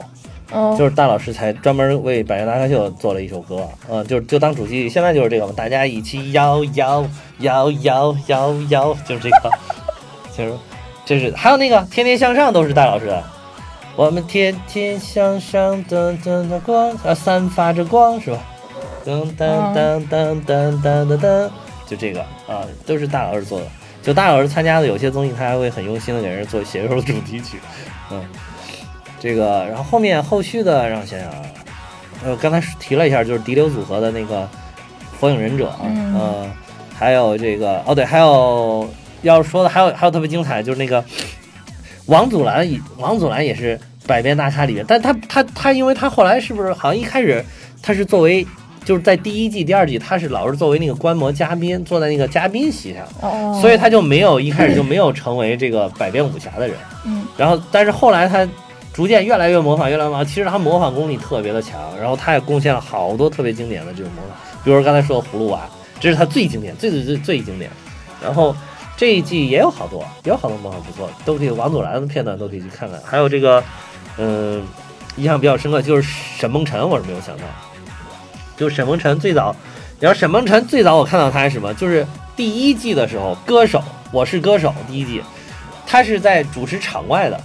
就是大老师才专门为百元大咖秀做了一首歌，嗯，就就当主题，现在就是这个嘛，大家一起摇摇摇摇摇摇，就是这个，就是，就是还有那个天天向上都是大老师。的，我们天天向上，噔噔的光，啊，散发着光是吧？噔噔噔噔噔噔噔噔，就这个啊，都是大老师做的，就大老师参加的有些综艺，他还会很用心的给人做写一首主题曲，嗯。这个，然后后面后续的让我想想啊，呃，刚才提了一下，就是迪流组合的那个《火影忍者》，嗯呃，还有这个，哦对，还有要说的还有还有特别精彩，就是那个王祖蓝，王祖蓝也是百变大咖里面，但他他他，因为他后来是不是好像一开始他是作为就是在第一季、第二季，他是老是作为那个观摩嘉宾，坐在那个嘉宾席上，哦，所以他就没有一开始就没有成为这个百变武侠的人。嗯，然后但是后来他逐渐越来越模仿，越来越模仿。其实他模仿功力特别的强，然后他也贡献了好多特别经典的这种模仿，比如说刚才说的葫芦娃，这是他最经典、最最最最经典。然后这一季也有好多，也有好多模仿不错，都可以王祖蓝的片段都可以去看看。还有这个，嗯、印象比较深刻就是沈梦辰，我是没有想到，就沈梦辰最早，然后沈梦辰最早我看到他是什么？就是第一季的时候，歌手，我是歌手第一季，他是在主持场外的，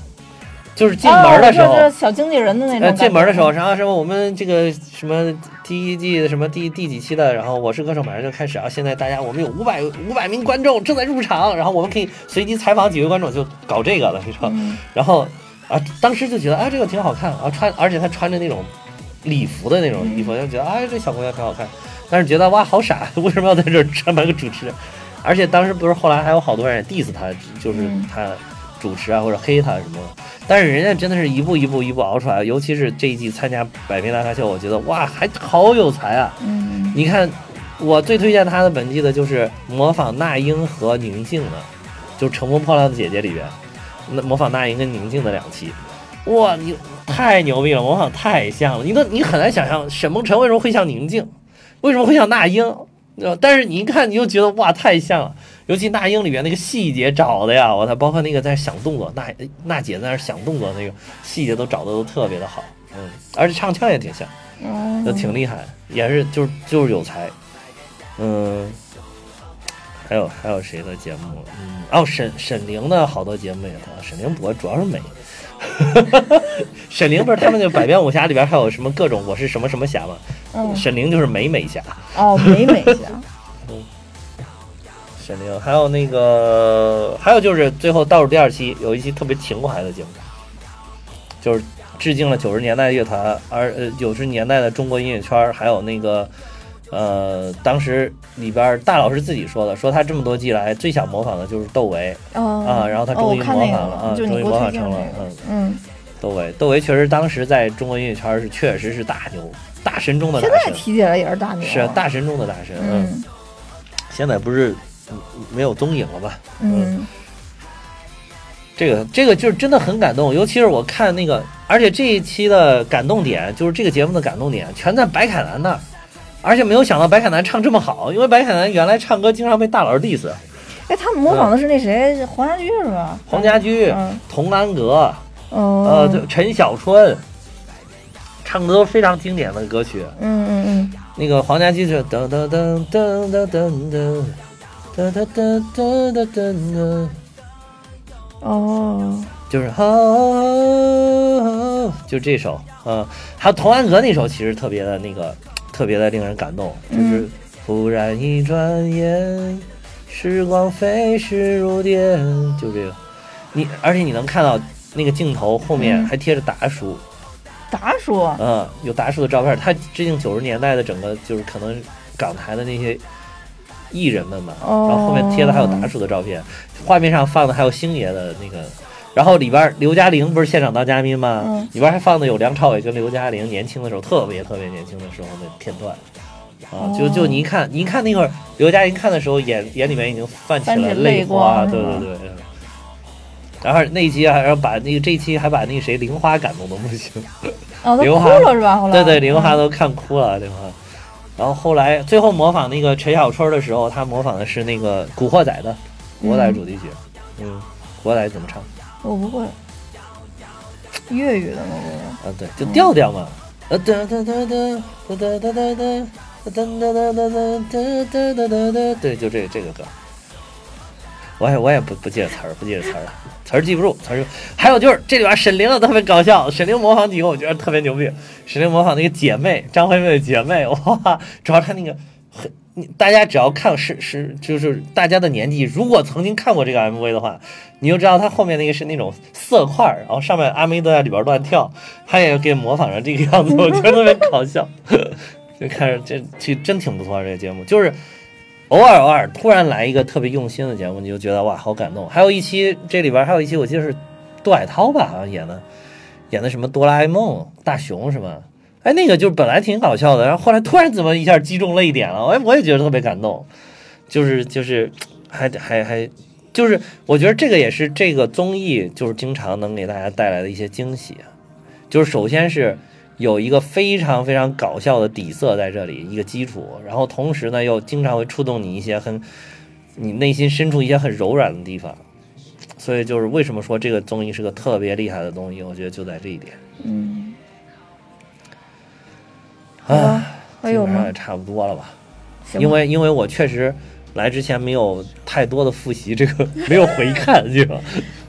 就是进门的时候，哦就是小经纪人的那种。进门的时候，然后什么我们这个什么第一季的什么第第几期的，然后我是歌手马上就开始啊！现在大家我们有五百五百名观众正在入场，然后我们可以随机采访几位观众，就搞这个了，你说？嗯然后啊，当时就觉得啊这个挺好看啊，穿而且她穿着那种礼服的那种衣服，就觉得哎这小姑娘挺好看，但是觉得哇好傻，为什么要在这儿穿扮个主持人？而且当时不是后来还有好多人也 diss 她，就是嗯她主持啊或者黑他什么的。但是人家真的是一步一步一步熬出来，尤其是这一季参加百变大咖秀，我觉得哇，还好有才啊！嗯。你看，我最推荐他的本季的就是模仿那英和宁静的，就《乘风破浪的姐姐》里边，那模仿那英跟宁静的两期，哇，你太牛逼了，模仿太像了，你都你很难想象沈梦辰为什么会像宁静，为什么会像那英，呃但是你一看你就觉得哇，太像了。尤其那英里边那个细节找的呀，我操，包括那个在想动作，娜娜姐在那想动作那个细节都找的都特别的好，嗯，而且唱腔也挺像，嗯，就挺厉害，也是就是就是有才，嗯，还有还有谁的节目？嗯，哦，沈沈凌的好多节目也特，沈凌博主要是美。沈凌不是他们那个百变武侠里边还有什么各种我是什么什么侠吗？嗯沈凌就是美美侠。哦，美美侠，沈凌，还有那个，还有就是最后倒数第二期有一期特别情怀的节目，就是致敬了九十年代乐团，而呃九十年代的中国音乐圈，还有那个呃当时里边大老师自己说的，说他这么多季来最想模仿的就是窦唯。哦。啊，然后他哦终于模仿了。啊，终于模仿成了。嗯。嗯，窦唯，窦唯确实当时在中国音乐圈是确实是大牛，大神中的大神，现在提起来也是大牛，是大神中的大神，嗯，嗯。现在不是嗯没有踪影了吧？嗯这个这个就是真的很感动，尤其是我看那个，而且这一期的感动点就是这个节目的感动点全在白凯南那儿，而且没有想到白凯南唱这么好，因为白凯南原来唱歌经常被大佬 diss，哎，他们模仿的是那谁，黄家驹是吧？黄家驹、嗯，童安格，哦，陈小春，唱的都是非常经典的歌曲。嗯嗯嗯，那个黄家驹是噔噔噔噔噔噔噔。噔噔噔噔噔噔噔，哦，就是哦，就这首，嗯，还有童安格那首，其实特别的那个，特别的令人感动，就是嗯忽然一转眼，时光飞逝如电，就这个，你而且你能看到那个镜头后面嗯。还贴着达叔，达叔，嗯，有达叔的照片，他致敬九十年代的整个就是可能港台的那些艺人们嘛，哦然后后面贴的还有达叔的照片，画面上放的还有星爷的那个，然后里边刘嘉玲不是现场当嘉宾吗？嗯里边还放的有梁朝伟跟刘嘉玲年轻的时候特别特别年轻的时候的片段。啊，就就你一看，你一看那会儿刘嘉玲看的时候，眼眼里面已经泛起了泪花，光对对对。嗯然后那一期还让把那个这一期还把那个谁玲花感动的不行，哦，他 哭了是吧？对对，玲花嗯都看哭了，玲花。然后后来最后模仿那个陈小春的时候，他模仿的是那个《古惑仔》的《古惑仔》主题曲。嗯，《古惑仔》怎么唱？我不会粤语的吗？啊，对，就调调嘛。呃哒哒哒哒哒哒哒哒哒哒哒哒哒哒哒哒哒哒哒，对，就这个这个歌。我也我也不不记得词儿，不记得词儿了，词儿记不住，词儿。还有就是这里边沈凌的特别搞笑，沈凌模仿几个我觉得特别牛逼。沈凌模仿那个姐妹张惠妹的姐妹，哇，主要她那个很，大家只要看是是就是大家的年纪，如果曾经看过这个 MV 的话，你就知道她后面那个是那种色块，然后上面阿妹都在里边乱跳，她也给模仿成这个样子，我觉得特别搞笑。就看着这这真挺不错，这个节目就是。偶尔偶尔突然来一个特别用心的节目，你就觉得哇好感动。还有一期这里边还有一期我记得是杜海涛吧，好像演的演的什么哆啦 A 梦大雄是吧？哎，那个就是本来挺搞笑的，然后后来突然怎么一下击中泪点了，哎，我也觉得特别感动。就是就是还还还就是我觉得这个也是这个综艺就是经常能给大家带来的一些惊喜。就是首先是有一个非常非常搞笑的底色在这里，一个基础，然后同时呢又经常会触动你一些很你内心深处一些很柔软的地方，所以就是为什么说这个综艺是个特别厉害的东西，我觉得就在这一点。嗯，啊，还有吗基本上也？差不多了吧？因为因为我确实来之前没有太多的复习，这个 没有回看，这个？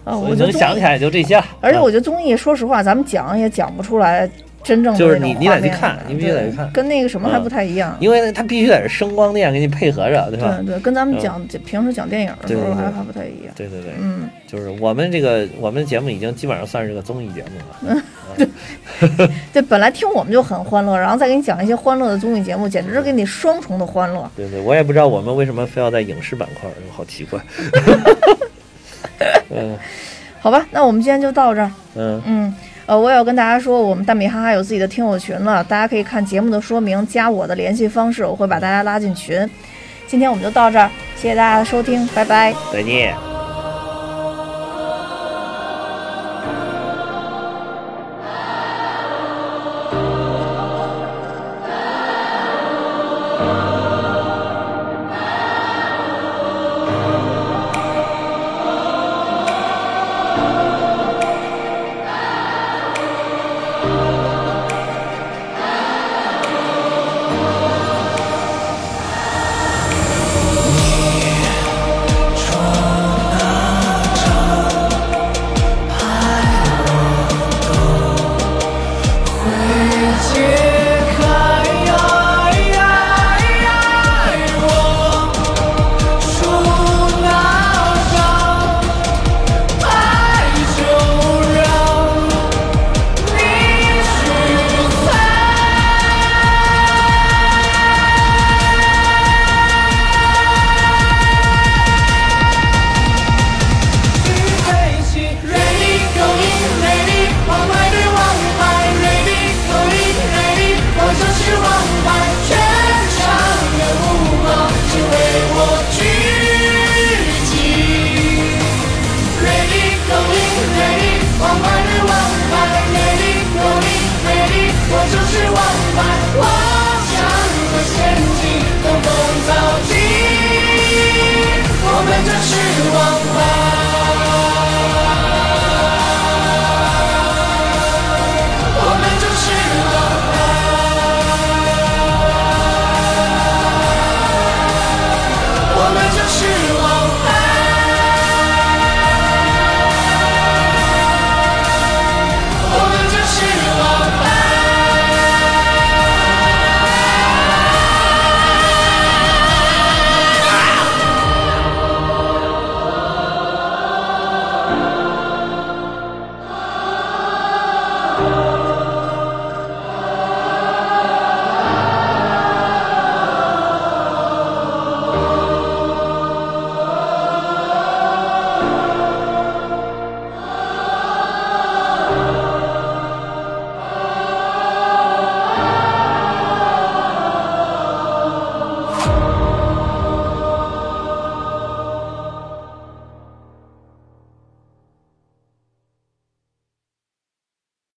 啊，我我觉得综艺，能想起来就这些了。而且啊我觉得综艺，说实话，咱们讲也讲不出来真正的就是你你得去看你必须得去看跟那个什么还嗯不太一样。因为它必须得是声光电给你配合着，对吧？对对，跟咱们嗯讲、平时讲电影的时候还还不太一样。对对对，嗯，就是我们这个我们节目已经基本上算是个综艺节目了。嗯对，本来听我们就很欢乐，然后再给你讲一些欢乐的综艺节目，简直是给你双重的欢乐。对对，我也不知道我们为什么非要在影视板块儿，好奇怪。嗯好吧，那我们今天就到这儿。嗯，嗯，呃，我也要跟大家说，我们大米哈哈有自己的听友群了，大家可以看节目的说明，加我的联系方式，我会把大家拉进群。今天我们就到这儿，谢谢大家的收听，拜拜。再见。